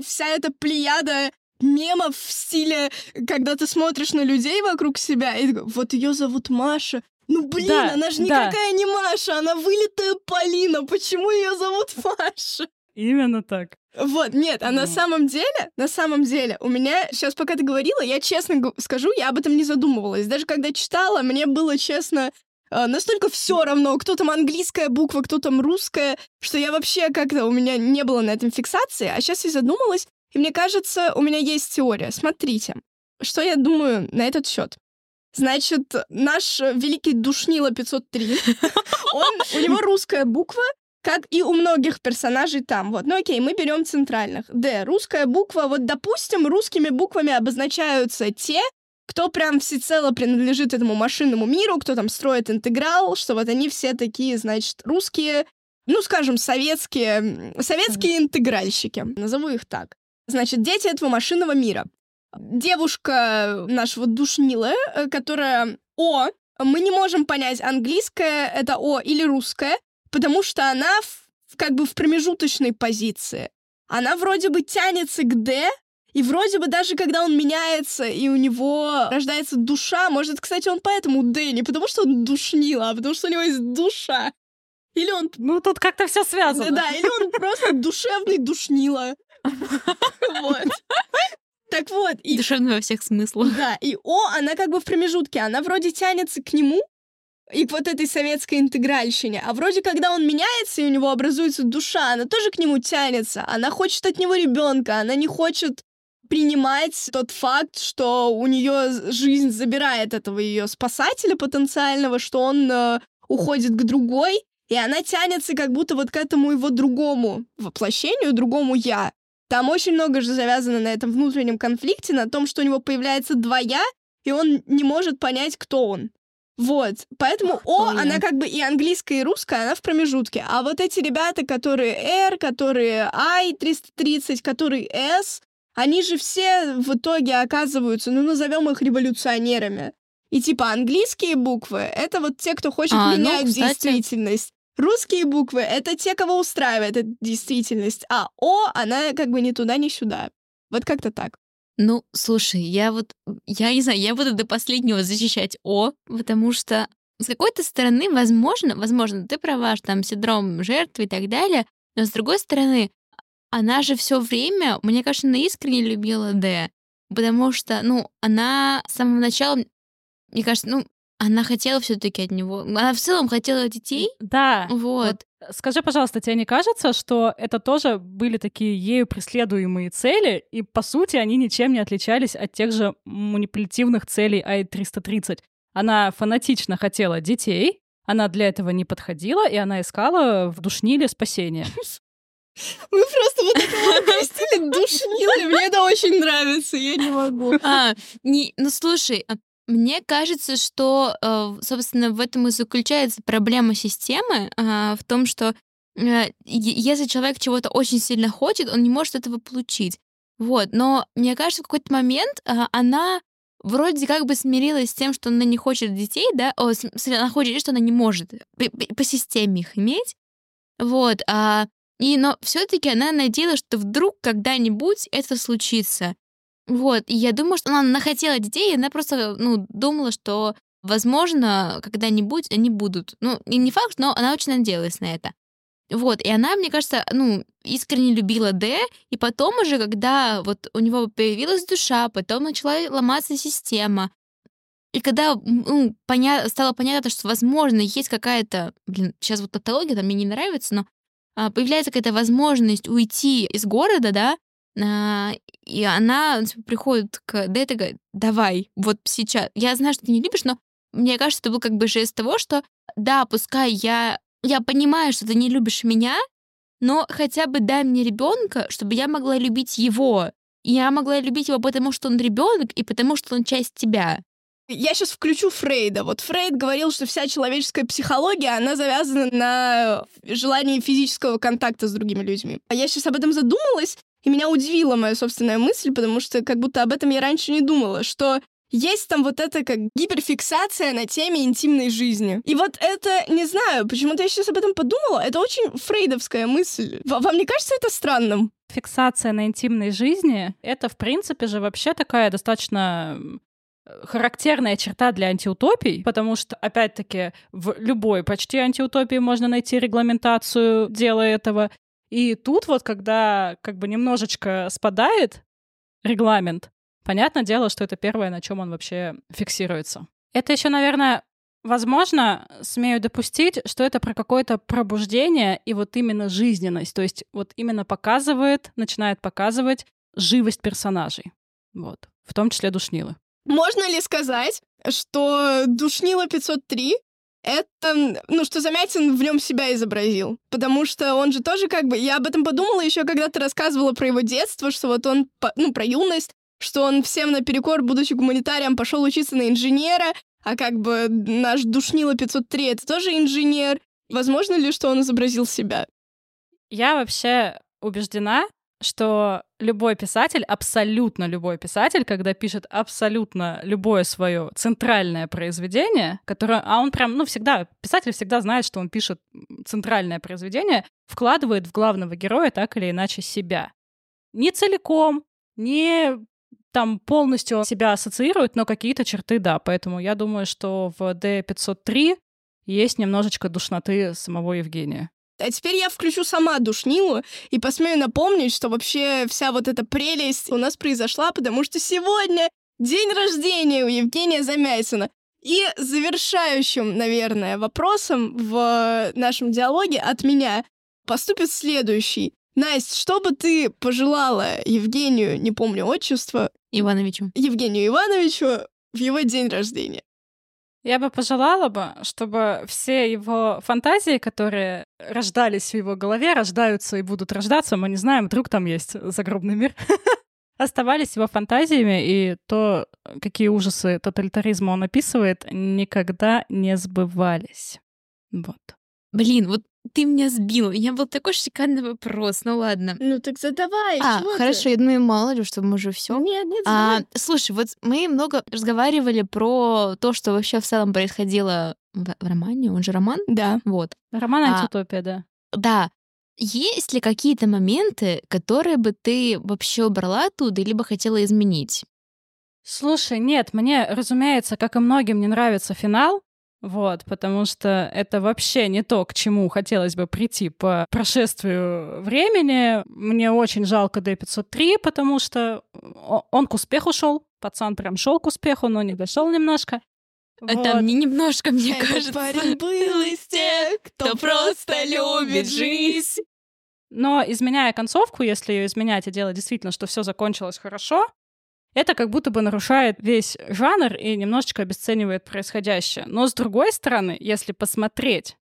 Speaker 1: вся эта плеяда мемов в стиле, когда ты смотришь на людей вокруг себя, и вот ее зовут Маша. Ну блин, да, она же никакая да. не Маша, она вылитая Полина. Почему ее зовут Маша?
Speaker 3: Именно так.
Speaker 1: Вот, нет, а ну. на самом деле, на самом деле, у меня сейчас, пока ты говорила, я честно скажу, я об этом не задумывалась. Даже когда читала, мне было честно э, настолько все равно, кто там английская буква, кто там русская, что я вообще как-то у меня не было на этом фиксации. А сейчас я задумалась, и мне кажется, у меня есть теория. Смотрите, что я думаю на этот счет. Значит, наш великий душнило 503, он, у него русская буква, как и у многих персонажей там. Вот, ну окей, мы берем центральных. Д. Русская буква. Вот, допустим, русскими буквами обозначаются те, кто прям всецело принадлежит этому машинному миру, кто там строит интеграл, что вот они все такие, значит, русские, ну, скажем, советские, советские интегральщики. Назову их так. Значит, дети этого машинного мира. Девушка нашего душнила, э, которая О, мы не можем понять, английское это О или русское, потому что она в, как бы в промежуточной позиции. Она вроде бы тянется к Д, и вроде бы даже когда он меняется, и у него рождается душа, может, кстати, он поэтому Д, не потому что он душнила, а потому что у него есть душа. Или он...
Speaker 3: Ну, тут как-то все связано.
Speaker 1: Да, или он просто душевный душнила. Вот. Так вот,
Speaker 2: и... Душевно во всех смыслах.
Speaker 1: Да, и О, она как бы в промежутке, она вроде тянется к нему, и к вот этой советской интегральщине. А вроде когда он меняется, и у него образуется душа, она тоже к нему тянется. Она хочет от него ребенка, она не хочет принимать тот факт, что у нее жизнь забирает этого ее спасателя потенциального, что он э, уходит к другой, и она тянется как будто вот к этому его другому воплощению, другому я. Там очень много же завязано на этом внутреннем конфликте, на том, что у него появляется два я, и он не может понять, кто он. Вот, поэтому О, она как бы и английская, и русская, она в промежутке. А вот эти ребята, которые R, которые I 330, которые S, они же все в итоге оказываются, ну, назовем их революционерами. И типа английские буквы — это вот те, кто хочет а, ну, менять ну, действительность. Русские буквы — это те, кого устраивает эта действительность. А О, она как бы ни туда, ни сюда. Вот как-то так.
Speaker 2: Ну, слушай, я вот, я не знаю, я буду до последнего защищать О, потому что с какой-то стороны, возможно, возможно, ты права, что там синдром жертвы и так далее, но с другой стороны, она же все время, мне кажется, она искренне любила Д, потому что, ну, она с самого начала, мне кажется, ну, она хотела все-таки от него. Она в целом хотела детей.
Speaker 3: Да.
Speaker 2: Вот. вот.
Speaker 3: Скажи, пожалуйста, тебе не кажется, что это тоже были такие ею преследуемые цели, и по сути они ничем не отличались от тех же манипулятивных целей АИ-330? Она фанатично хотела детей, она для этого не подходила, и она искала в душниле спасения.
Speaker 1: Мы просто вот это окрестили душнилой. Мне это очень нравится, я не могу.
Speaker 2: А, не, ну слушай, а мне кажется, что, э, собственно, в этом и заключается проблема системы, а, в том, что э, если человек чего-то очень сильно хочет, он не может этого получить. Вот. Но мне кажется, в какой-то момент а, она вроде как бы смирилась с тем, что она не хочет детей, да, о, она хочет, что она не может по, по системе их иметь. Вот. А, и, но все-таки она надеялась, что вдруг когда-нибудь это случится. Вот, и я думаю, что она, она хотела детей, и она просто, ну, думала, что, возможно, когда-нибудь они будут. Ну, и не факт, но она очень надеялась на это. Вот, и она, мне кажется, ну, искренне любила Д, и потом уже, когда вот у него появилась душа, потом начала ломаться система, и когда ну, поня... стало понятно, что, возможно, есть какая-то... Блин, сейчас вот тавтология там мне не нравится, но а, появляется какая-то возможность уйти из города, да, и она типа, приходит к Дэд и говорит, давай, вот сейчас. Я знаю, что ты не любишь, но мне кажется, это был как бы жест того, что да, пускай я, я понимаю, что ты не любишь меня, но хотя бы дай мне ребенка, чтобы я могла любить его. И я могла любить его потому, что он ребенок, и потому, что он часть тебя.
Speaker 1: Я сейчас включу Фрейда. Вот Фрейд говорил, что вся человеческая психология, она завязана на желании физического контакта с другими людьми. А я сейчас об этом задумалась, и меня удивила моя собственная мысль, потому что как будто об этом я раньше не думала, что есть там вот эта как гиперфиксация на теме интимной жизни. И вот это, не знаю, почему-то я сейчас об этом подумала, это очень фрейдовская мысль. Вам не кажется это странным?
Speaker 3: Фиксация на интимной жизни — это, в принципе же, вообще такая достаточно характерная черта для антиутопий, потому что, опять-таки, в любой почти антиутопии можно найти регламентацию дела этого. И тут вот, когда как бы немножечко спадает регламент, понятное дело, что это первое, на чем он вообще фиксируется. Это еще, наверное, возможно, смею допустить, что это про какое-то пробуждение и вот именно жизненность. То есть вот именно показывает, начинает показывать живость персонажей. Вот. В том числе душнилы.
Speaker 1: Можно ли сказать, что душнила 503 это, ну, что Замятин в нем себя изобразил. Потому что он же тоже как бы... Я об этом подумала еще, когда ты рассказывала про его детство, что вот он, ну, про юность, что он всем наперекор, будучи гуманитарием, пошел учиться на инженера, а как бы наш Душнила 503 — это тоже инженер. Возможно ли, что он изобразил себя?
Speaker 3: Я вообще убеждена, что любой писатель, абсолютно любой писатель, когда пишет абсолютно любое свое центральное произведение, которое, а он прям, ну, всегда, писатель всегда знает, что он пишет центральное произведение, вкладывает в главного героя так или иначе себя. Не целиком, не там полностью себя ассоциирует, но какие-то черты, да. Поэтому я думаю, что в D503 есть немножечко душноты самого Евгения.
Speaker 1: А теперь я включу сама душнилу и посмею напомнить, что вообще вся вот эта прелесть у нас произошла, потому что сегодня день рождения у Евгения Замясина. И завершающим, наверное, вопросом в нашем диалоге от меня поступит следующий. Настя, что бы ты пожелала Евгению, не помню отчество,
Speaker 2: Ивановичу.
Speaker 1: Евгению Ивановичу в его день рождения?
Speaker 3: Я бы пожелала бы, чтобы все его фантазии, которые рождались в его голове, рождаются и будут рождаться, мы не знаем, вдруг там есть загробный мир, оставались его фантазиями, и то, какие ужасы тоталитаризма он описывает, никогда не сбывались. Вот.
Speaker 2: Блин, вот ты меня сбил. У меня был такой шикарный вопрос. Ну ладно.
Speaker 1: Ну так задавай.
Speaker 2: А,
Speaker 1: чего ты?
Speaker 2: хорошо, я думаю, мало ли, что мы уже все.
Speaker 1: Нет, нет,
Speaker 2: А, слушай, вот мы много разговаривали про то, что вообще в целом происходило в, в романе. Он же роман?
Speaker 1: Да.
Speaker 2: Вот.
Speaker 3: Роман
Speaker 2: А,
Speaker 3: «Антиутопия», да.
Speaker 2: Да. Есть ли какие-то моменты, которые бы ты вообще убрала оттуда, либо хотела изменить?
Speaker 3: Слушай, нет, мне, разумеется, как и многим, не нравится финал, вот, потому что это вообще не то, к чему хотелось бы прийти по прошествию времени. Мне очень жалко D503, потому что он к успеху шел. Пацан прям шел к успеху, но не дошел немножко.
Speaker 2: Это
Speaker 3: Вот.
Speaker 2: не немножко, мне
Speaker 1: Этот
Speaker 2: кажется.
Speaker 1: парень был из тех, кто просто любит жизнь.
Speaker 3: Но изменяя концовку, если ее изменять и делать действительно, что все закончилось хорошо, это как будто бы нарушает весь жанр и немножечко обесценивает происходящее. Но с другой стороны, если посмотреть,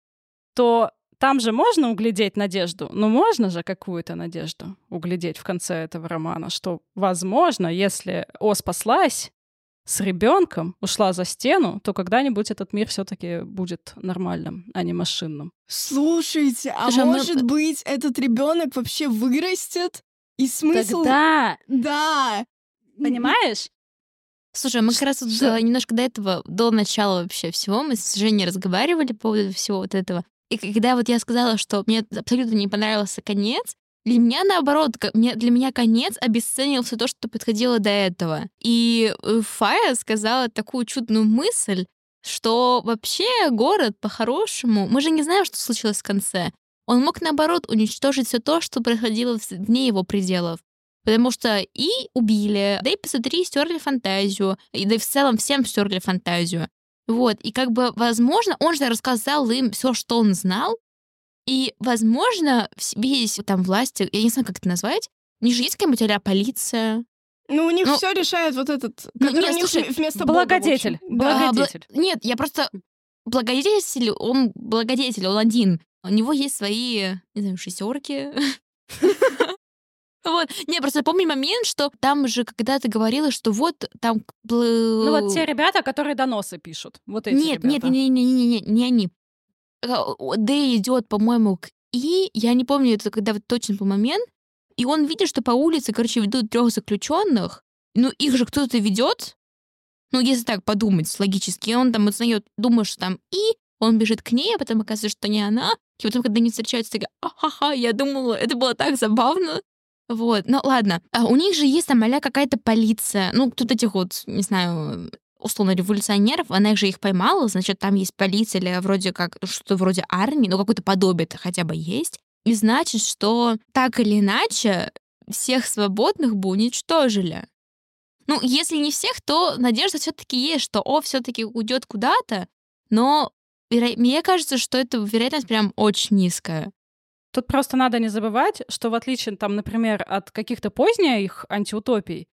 Speaker 3: то там же можно углядеть надежду. Ну, можно же какую-то надежду углядеть в конце этого романа, что, возможно, если О спаслась с ребенком, ушла за стену, то когда-нибудь этот мир все-таки будет нормальным, а не машинным.
Speaker 1: Слушайте, а
Speaker 2: Слушай, а мы-
Speaker 1: может быть, этот ребенок вообще вырастет? И смысл...
Speaker 3: Тогда,
Speaker 1: Да.
Speaker 3: Понимаешь?
Speaker 2: Слушай, мы как раз вот немножко до этого, до начала вообще всего, мы с Женей разговаривали по поводу всего вот этого. И когда вот я сказала, что мне абсолютно не понравился конец, для меня наоборот, для меня конец обесценил все то, что подходило до этого. И э, Фая сказала такую чудную мысль, что вообще город по-хорошему, мы же не знаем, что случилось в конце. Он мог наоборот уничтожить все то, что происходило в- вне его пределов. Потому что и убили, да и посмотри, стерли фантазию, и да и в целом всем стерли фантазию. Вот, и как бы, возможно, он же рассказал им все, что он знал, и, возможно, весь там власти, я не знаю, как это назвать, у них же есть какая-нибудь а полиция?
Speaker 1: Ну, у них
Speaker 2: Ну,
Speaker 1: все решает вот этот,
Speaker 2: ну, нет,
Speaker 1: у них
Speaker 2: слушай,
Speaker 1: вместо Бога, в общем.
Speaker 3: Благодетель.
Speaker 2: А,
Speaker 3: Благодетель.
Speaker 2: Нет, я просто... Благодетель, он благодетель, он один. У него есть свои, не знаю, шестерки. Вот. Не, просто помню момент, что там же когда-то говорила, что вот там...
Speaker 3: Ну вот те ребята, которые доносы пишут. Вот эти
Speaker 2: Нет, нет, не, не, не, не, не они. Э, Д идет, по-моему, к И. Я не помню, это когда вот точно был момент. И он видит, что по улице, короче, ведут трех заключенных. Ну, их же кто-то ведет. Ну, если так подумать логически, он там узнает, думает, что там И, он бежит к ней, а потом оказывается, что не она. И потом, когда они встречаются, такая, ахаха, я думала, это было так забавно. Вот, ну ладно. А у них же есть там а какая-то полиция. Ну, тут этих вот, не знаю, условно революционеров, она же их поймала, значит, там есть полиция или вроде как что-то вроде армии, ну, какое-то подобие хотя бы есть. И значит, что так или иначе всех свободных бы уничтожили. Ну, если не всех, то надежда все-таки есть, что О все-таки уйдет куда-то, но веро- мне кажется, что эта вероятность прям очень низкая.
Speaker 3: Тут просто надо не забывать, что в отличие, там, например, от каких-то поздних их антиутопий,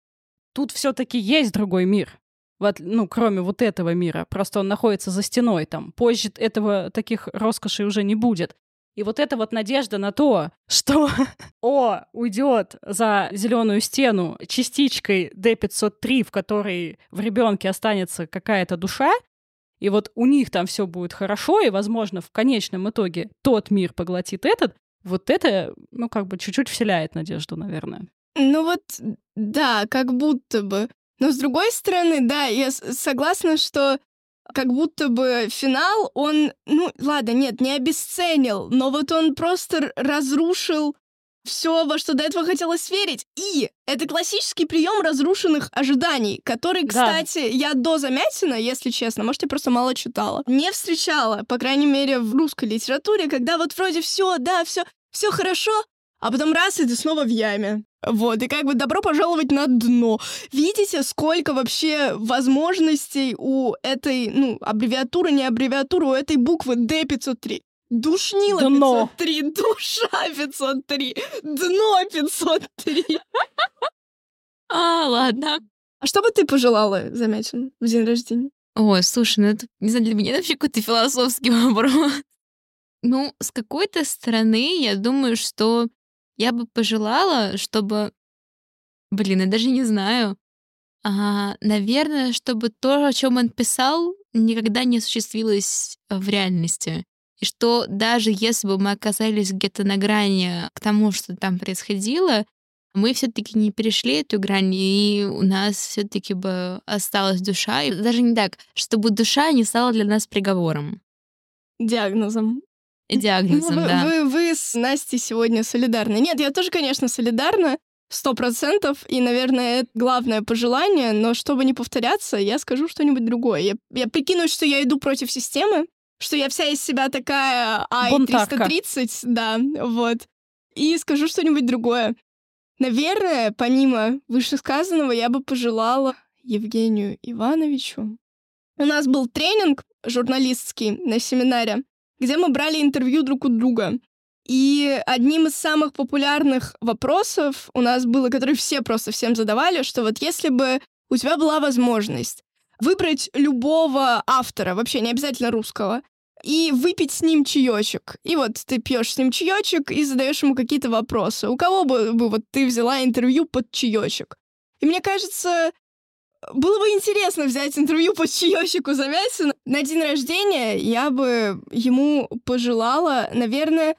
Speaker 3: тут все таки есть другой мир. Вот, ну, кроме вот этого мира. Просто он находится за стеной там. Позже этого таких роскошей уже не будет. И вот эта вот надежда на то, что О уйдет за зеленую стену частичкой D503, в которой в ребенке останется какая-то душа, и вот у них там все будет хорошо, и, возможно, в конечном итоге тот мир поглотит этот, вот это, ну, как бы чуть-чуть вселяет надежду, наверное.
Speaker 1: Ну вот, да, как будто бы. Но с другой стороны, да, я согласна, что как будто бы финал, он, ну ладно, нет, не обесценил, но вот он просто разрушил все, во что до этого хотелось верить. И это классический прием разрушенных ожиданий, который, кстати, да. я до Замятина, если честно, может, я просто мало читала, не встречала, по крайней мере, в русской литературе, когда вот вроде все, да, все, все хорошо, а потом раз, и ты снова в яме. Вот, и как бы добро пожаловать на дно. Видите, сколько вообще возможностей у этой, ну, аббревиатуры, не аббревиатуры, у этой буквы D503. Душнила Дно. 503, душа 503, дно 503.
Speaker 2: А, ладно.
Speaker 1: А что бы ты пожелала, заметен, в день рождения?
Speaker 2: Ой, слушай, ну это, не знаю, для меня это вообще какой-то философский вопрос. Ну, с какой-то стороны, я думаю, что я бы пожелала, чтобы... Блин, я даже не знаю. А, наверное, чтобы то, о чем он писал, никогда не осуществилось в реальности. И что даже если бы мы оказались где-то на грани к тому, что там происходило, мы все-таки не перешли эту грань, и у нас все-таки бы осталась душа. И даже не так, чтобы душа не стала для нас приговором.
Speaker 1: Диагнозом.
Speaker 2: Диагнозом,
Speaker 1: ну,
Speaker 2: вы, да.
Speaker 1: Вы, вы с Настей сегодня солидарны. Нет, я тоже, конечно, солидарна. Сто процентов. И, наверное, это главное пожелание. Но чтобы не повторяться, я скажу что-нибудь другое. Я, я прикинусь, что я иду против системы, что я вся из себя такая Ай-330, да, вот. И скажу что-нибудь другое. Наверное, помимо вышесказанного, я бы пожелала Евгению Ивановичу. У нас был тренинг журналистский на семинаре, где мы брали интервью друг у друга. И одним из самых популярных вопросов у нас было, который все просто всем задавали, что вот если бы у тебя была возможность выбрать любого автора, вообще не обязательно русского, и выпить с ним чаечек. И вот ты пьешь с ним чаечек и задаешь ему какие-то вопросы. У кого бы, бы вот ты взяла интервью под чаечек? И мне кажется, было бы интересно взять интервью под чаечек у Замятина. На день рождения я бы ему пожелала, наверное,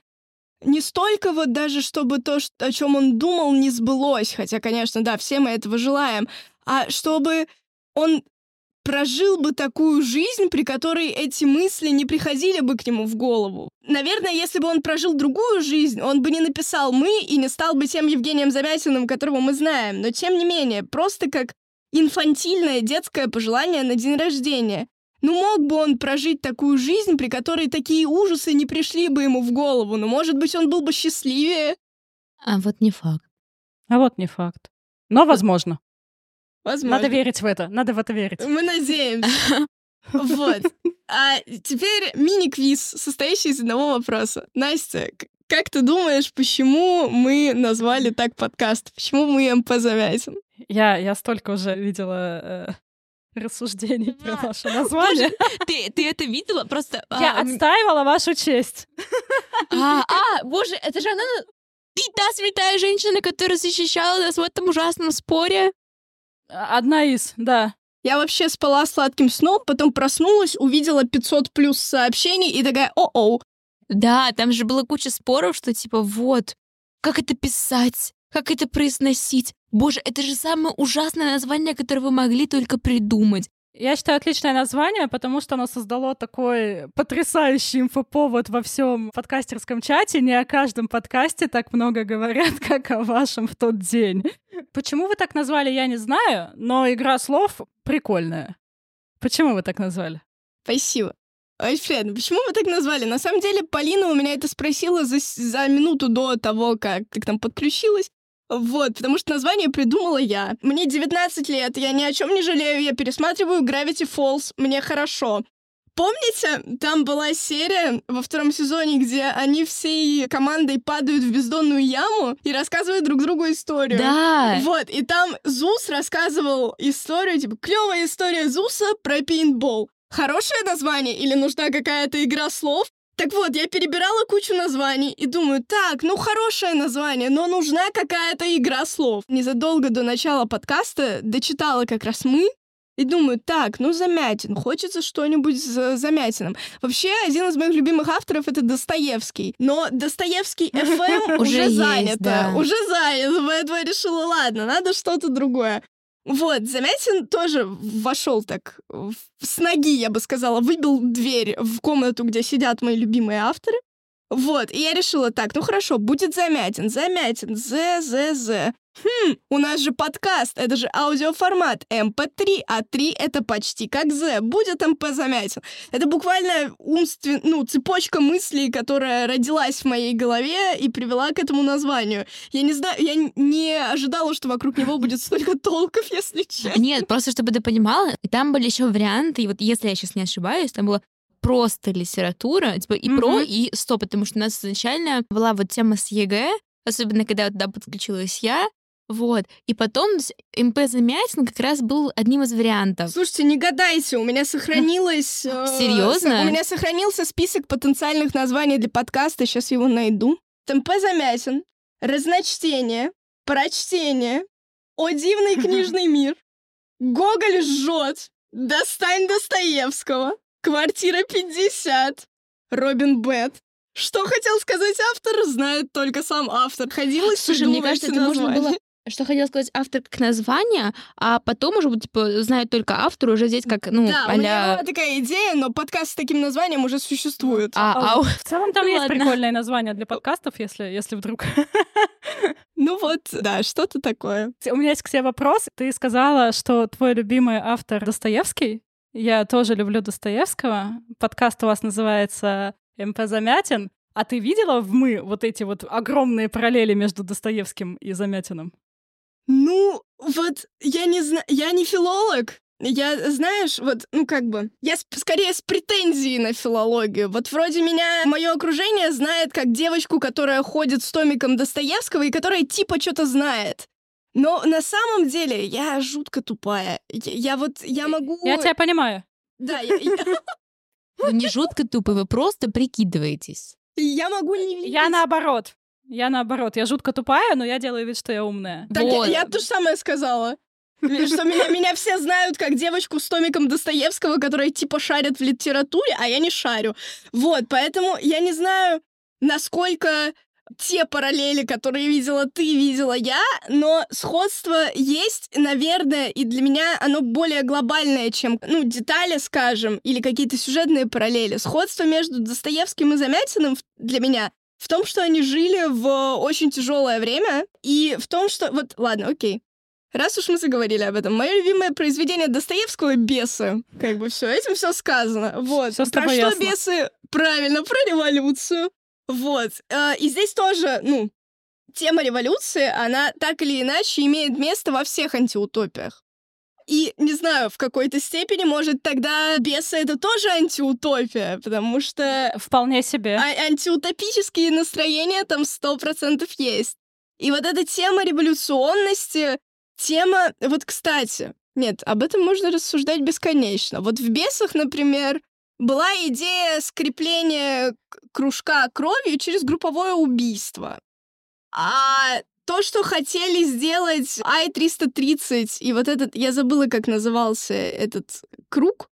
Speaker 1: не столько вот даже, чтобы то, о чем он думал, не сбылось, хотя, конечно, да, все мы этого желаем, а чтобы он прожил бы такую жизнь, при которой эти мысли не приходили бы к нему в голову. Наверное, если бы он прожил другую жизнь, он бы не написал «мы» и не стал бы тем Евгением Замятиным, которого мы знаем. Но, тем не менее, просто как инфантильное детское пожелание на день рождения. Ну, мог бы он прожить такую жизнь, при которой такие ужасы не пришли бы ему в голову, но, может быть, он был бы счастливее.
Speaker 2: А вот не факт.
Speaker 3: А вот не факт. Но возможно.
Speaker 1: Возможно.
Speaker 3: Надо верить в это, надо в это верить.
Speaker 1: Мы надеемся. Вот. А теперь мини-квиз, состоящий из одного вопроса. Настя, как ты думаешь, почему мы назвали так подкаст? Почему мы МП Завязин?
Speaker 3: Я, я столько уже видела э, рассуждений про ваше название.
Speaker 2: ты, ты это видела? Просто...
Speaker 3: Я а, отстаивала вашу честь.
Speaker 2: А, а, боже, это же она... Ты та святая женщина, которая защищала нас в этом ужасном споре.
Speaker 3: Одна из, да.
Speaker 1: Я вообще спала сладким сном, потом проснулась, увидела 500 плюс сообщений и такая, о-оу.
Speaker 2: Да, там же была куча споров, что типа вот, как это писать, как это произносить. Боже, это же самое ужасное название, которое вы могли только придумать.
Speaker 3: Я считаю, отличное название, потому что оно создало такой потрясающий инфоповод во всем подкастерском чате. Не о каждом подкасте так много говорят, как о вашем в тот день. Почему вы так назвали, я не знаю, но игра слов прикольная. Почему вы так назвали?
Speaker 1: Спасибо. Альфред, ну почему вы так назвали? На самом деле, Полина у меня это спросила за, за минуту до того, как ты к нам подключилась. Вот, потому что название придумала я. Мне 19 лет, я ни о чем не жалею, я пересматриваю Gravity Falls, мне хорошо. Помните, там была серия во втором сезоне, где они всей командой падают в бездонную яму и рассказывают друг другу историю.
Speaker 2: Да.
Speaker 1: Вот, и там Зус рассказывал историю, типа, клевая история Зуса про пейнтбол. Хорошее название или нужна какая-то игра слов? Так вот, я перебирала кучу названий и думаю, так, ну хорошее название, но нужна какая-то игра слов. Незадолго до начала подкаста дочитала как раз мы, и думаю, так, ну Замятин, хочется что-нибудь с Замятиным. Вообще, один из моих любимых авторов — это Достоевский. Но Достоевский FM уже занято. Уже занято, поэтому я решила, ладно, надо что-то другое. Вот, Замятин тоже вошел так с ноги, я бы сказала, выбил дверь в комнату, где сидят мои любимые авторы. Вот, и я решила так, ну хорошо, будет Замятин, Замятин, З, З, З. Хм, у нас же подкаст, это же аудиоформат, MP3, а 3 это почти как З, будет МП Замятин. Это буквально умствен... ну, цепочка мыслей, которая родилась в моей голове и привела к этому названию. Я не знаю, я не ожидала, что вокруг него будет столько толков, если честно.
Speaker 2: Нет, просто чтобы ты понимала, там были еще варианты, и вот если я сейчас не ошибаюсь, там было просто литература, типа и mm-hmm. про, и стоп, потому что у нас изначально была вот тема с ЕГЭ, особенно когда туда подключилась я, вот. И потом МП Замятин как раз был одним из вариантов.
Speaker 1: Слушайте, не гадайте, у меня сохранилось... Э,
Speaker 2: Серьезно?
Speaker 1: У меня сохранился список потенциальных названий для подкаста, сейчас его найду. МП Замятин, разночтение, прочтение, о дивный книжный мир, Гоголь жжет, достань Достоевского, квартира 50, Робин Бет, что хотел сказать автор, знает только сам автор. Ходила
Speaker 2: Слушай, мне кажется, это можно было что хотел сказать автор как название, а потом уже типа знает только автор, уже здесь как, ну,
Speaker 1: да, а у меня была такая идея, но подкаст с таким названием уже существует.
Speaker 3: А, а... В целом там ну, есть ладно. прикольное название для подкастов, если, если вдруг.
Speaker 1: Ну вот, да, что-то такое.
Speaker 3: У меня есть к тебе вопрос. Ты сказала, что твой любимый автор Достоевский. Я тоже люблю Достоевского. Подкаст у вас называется МП Замятин. А ты видела в «Мы» вот эти вот огромные параллели между Достоевским и Замятиным?
Speaker 1: Ну, вот я не знаю, я не филолог, я, знаешь, вот, ну как бы, я с, скорее с претензией на филологию. Вот вроде меня мое окружение знает как девочку, которая ходит с томиком Достоевского и которая типа что-то знает. Но на самом деле я жутко тупая. Я, я вот, я могу...
Speaker 3: Я тебя понимаю.
Speaker 1: Да, я...
Speaker 2: Вы не жутко тупы, вы просто прикидываетесь.
Speaker 1: Я могу не видеть.
Speaker 3: Я наоборот. Я наоборот. Я жутко тупая, но я делаю вид, что я умная.
Speaker 1: Так вот. я, я то же самое сказала. Что меня, меня все знают как девочку с томиком Достоевского, которая типа шарит в литературе, а я не шарю. Вот, поэтому я не знаю, насколько те параллели, которые видела ты, видела я, но сходство есть, наверное, и для меня оно более глобальное, чем, ну, детали, скажем, или какие-то сюжетные параллели. Сходство между Достоевским и Замятиным для меня в том, что они жили в очень тяжелое время, и в том, что... Вот, ладно, окей. Раз уж мы заговорили об этом, мое любимое произведение Достоевского «Бесы». Как бы все, этим все сказано. Вот.
Speaker 3: Всё
Speaker 1: про что
Speaker 3: ясно.
Speaker 1: бесы? Правильно, про революцию. Вот. А, и здесь тоже, ну, тема революции, она так или иначе имеет место во всех антиутопиях. И, не знаю, в какой-то степени, может, тогда бесы — это тоже антиутопия, потому что...
Speaker 3: Вполне себе.
Speaker 1: А- антиутопические настроения там сто процентов есть. И вот эта тема революционности, тема... Вот, кстати, нет, об этом можно рассуждать бесконечно. Вот в «Бесах», например, была идея скрепления кружка кровью через групповое убийство. А то, что хотели сделать i330, и вот этот, я забыла, как назывался этот круг,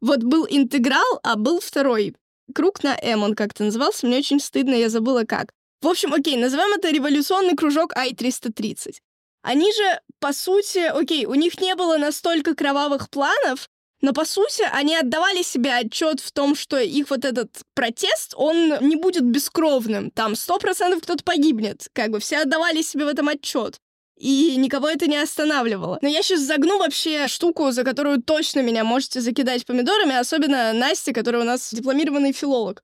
Speaker 1: вот был интеграл, а был второй круг на M, он как-то назывался, мне очень стыдно, я забыла как. В общем, окей, назовем это революционный кружок i330. Они же, по сути, окей, у них не было настолько кровавых планов, но, по сути, они отдавали себе отчет в том, что их вот этот протест, он не будет бескровным. Там сто процентов кто-то погибнет. Как бы все отдавали себе в этом отчет. И никого это не останавливало. Но я сейчас загну вообще штуку, за которую точно меня можете закидать помидорами, особенно Настя, которая у нас дипломированный филолог.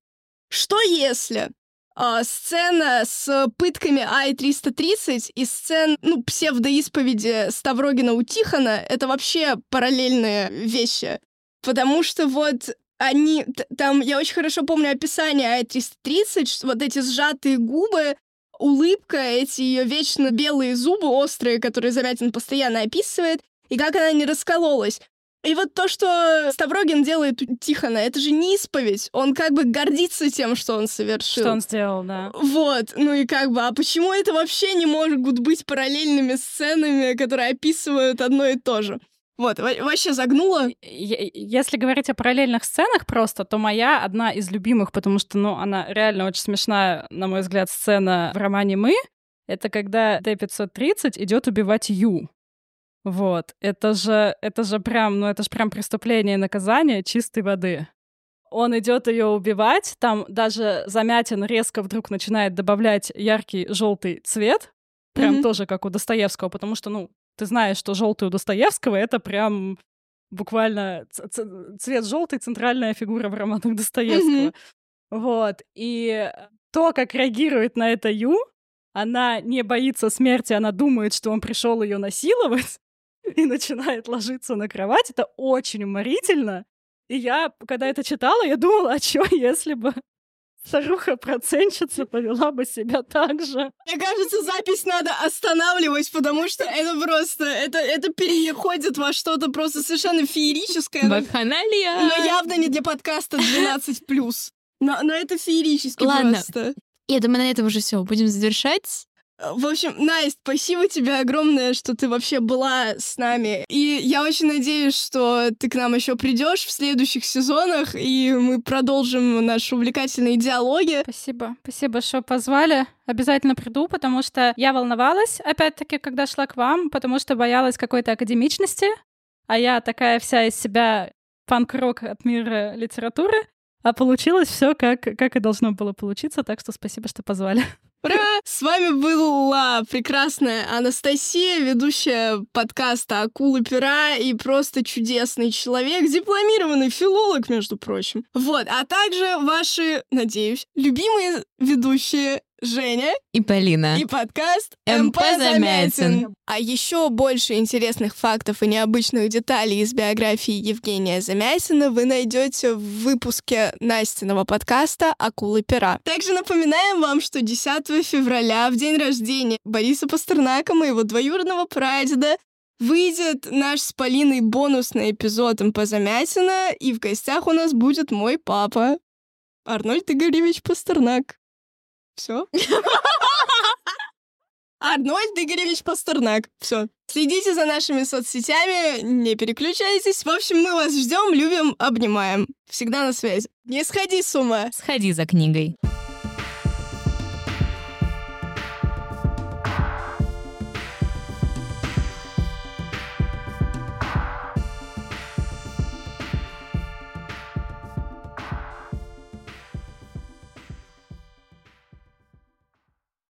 Speaker 1: Что если э, сцена с пытками Ай-330 и сцен, ну, псевдоисповеди Ставрогина у Тихона — это вообще параллельные вещи. Потому что вот они... Там, я очень хорошо помню описание Ай-330, вот эти сжатые губы, улыбка, эти ее вечно белые зубы острые, которые Замятин постоянно описывает, и как она не раскололась. И вот то, что Ставрогин делает у Тихона, это же не исповедь. Он как бы гордится тем, что он совершил.
Speaker 3: Что он сделал, да.
Speaker 1: Вот. Ну и как бы, а почему это вообще не могут быть параллельными сценами, которые описывают одно и то же? Вот, вообще загнула.
Speaker 3: Если говорить о параллельных сценах просто, то моя одна из любимых, потому что, ну, она реально очень смешная, на мой взгляд, сцена в романе «Мы», это когда Т-530 идет убивать Ю. Вот. Это же, это же прям, ну это же прям преступление и наказание чистой воды. Он идет ее убивать, там даже Замятин резко вдруг начинает добавлять яркий желтый цвет, прям
Speaker 1: Мгм.
Speaker 3: тоже как у Достоевского, потому что, ну, ты знаешь, что желтый у Достоевского это прям буквально цвет желтый центральная фигура в романах Достоевского. Вот. И то, как реагирует на это Ю, она не боится смерти, она думает, что он пришел ее насиловать и начинает ложиться на кровать. Это очень уморительно. И я, когда это читала, я думала, а что, если бы старуха-процентщица повела бы себя так же?
Speaker 1: Мне кажется, запись надо останавливать, потому что это просто, это, это переходит во что-то просто совершенно феерическое, но,
Speaker 2: Вакханалия!
Speaker 1: но явно не для подкаста 12+. Но, но это феерически
Speaker 2: Ладно.
Speaker 1: просто.
Speaker 2: Я думаю, на этом уже все. Будем завершать.
Speaker 1: В общем, Настя, спасибо тебе огромное, что ты вообще была с нами. И я очень надеюсь, что ты к нам еще придешь в следующих сезонах, и мы продолжим наши увлекательные диалоги.
Speaker 3: Спасибо. Спасибо, что позвали. Обязательно приду, потому что я волновалась, опять-таки, когда шла к вам, потому что боялась какой-то академичности, а я такая вся из себя панк-рок от мира литературы, а получилось все как, как и должно было получиться, так что спасибо, что позвали.
Speaker 1: Ура! С вами была прекрасная Анастасия, ведущая подкаста «Акулы пера» и просто чудесный человек, дипломированный филолог, между прочим. Вот, а также ваши, надеюсь, любимые ведущие Женя
Speaker 2: И Полина.
Speaker 1: и подкаст
Speaker 2: МП. Замятин.
Speaker 1: А еще больше интересных фактов и необычных деталей из биографии Евгения Замятина вы найдете в выпуске Настиного подкаста «Акулы пера». Также напоминаем вам, что 10 февраля, в день рождения Бориса Пастернака, моего двоюродного прадеда, выйдет наш с Полиной бонусный эпизод МП Замятина, и в гостях у нас будет мой папа, Арнольд Игоревич Пастернак. Все. Арнольд Игоревич Пастернак. Все. Следите за нашими соцсетями, не переключайтесь. В общем, мы вас ждем, любим, обнимаем. Всегда на связи. Не сходи с ума.
Speaker 2: Сходи за книгой.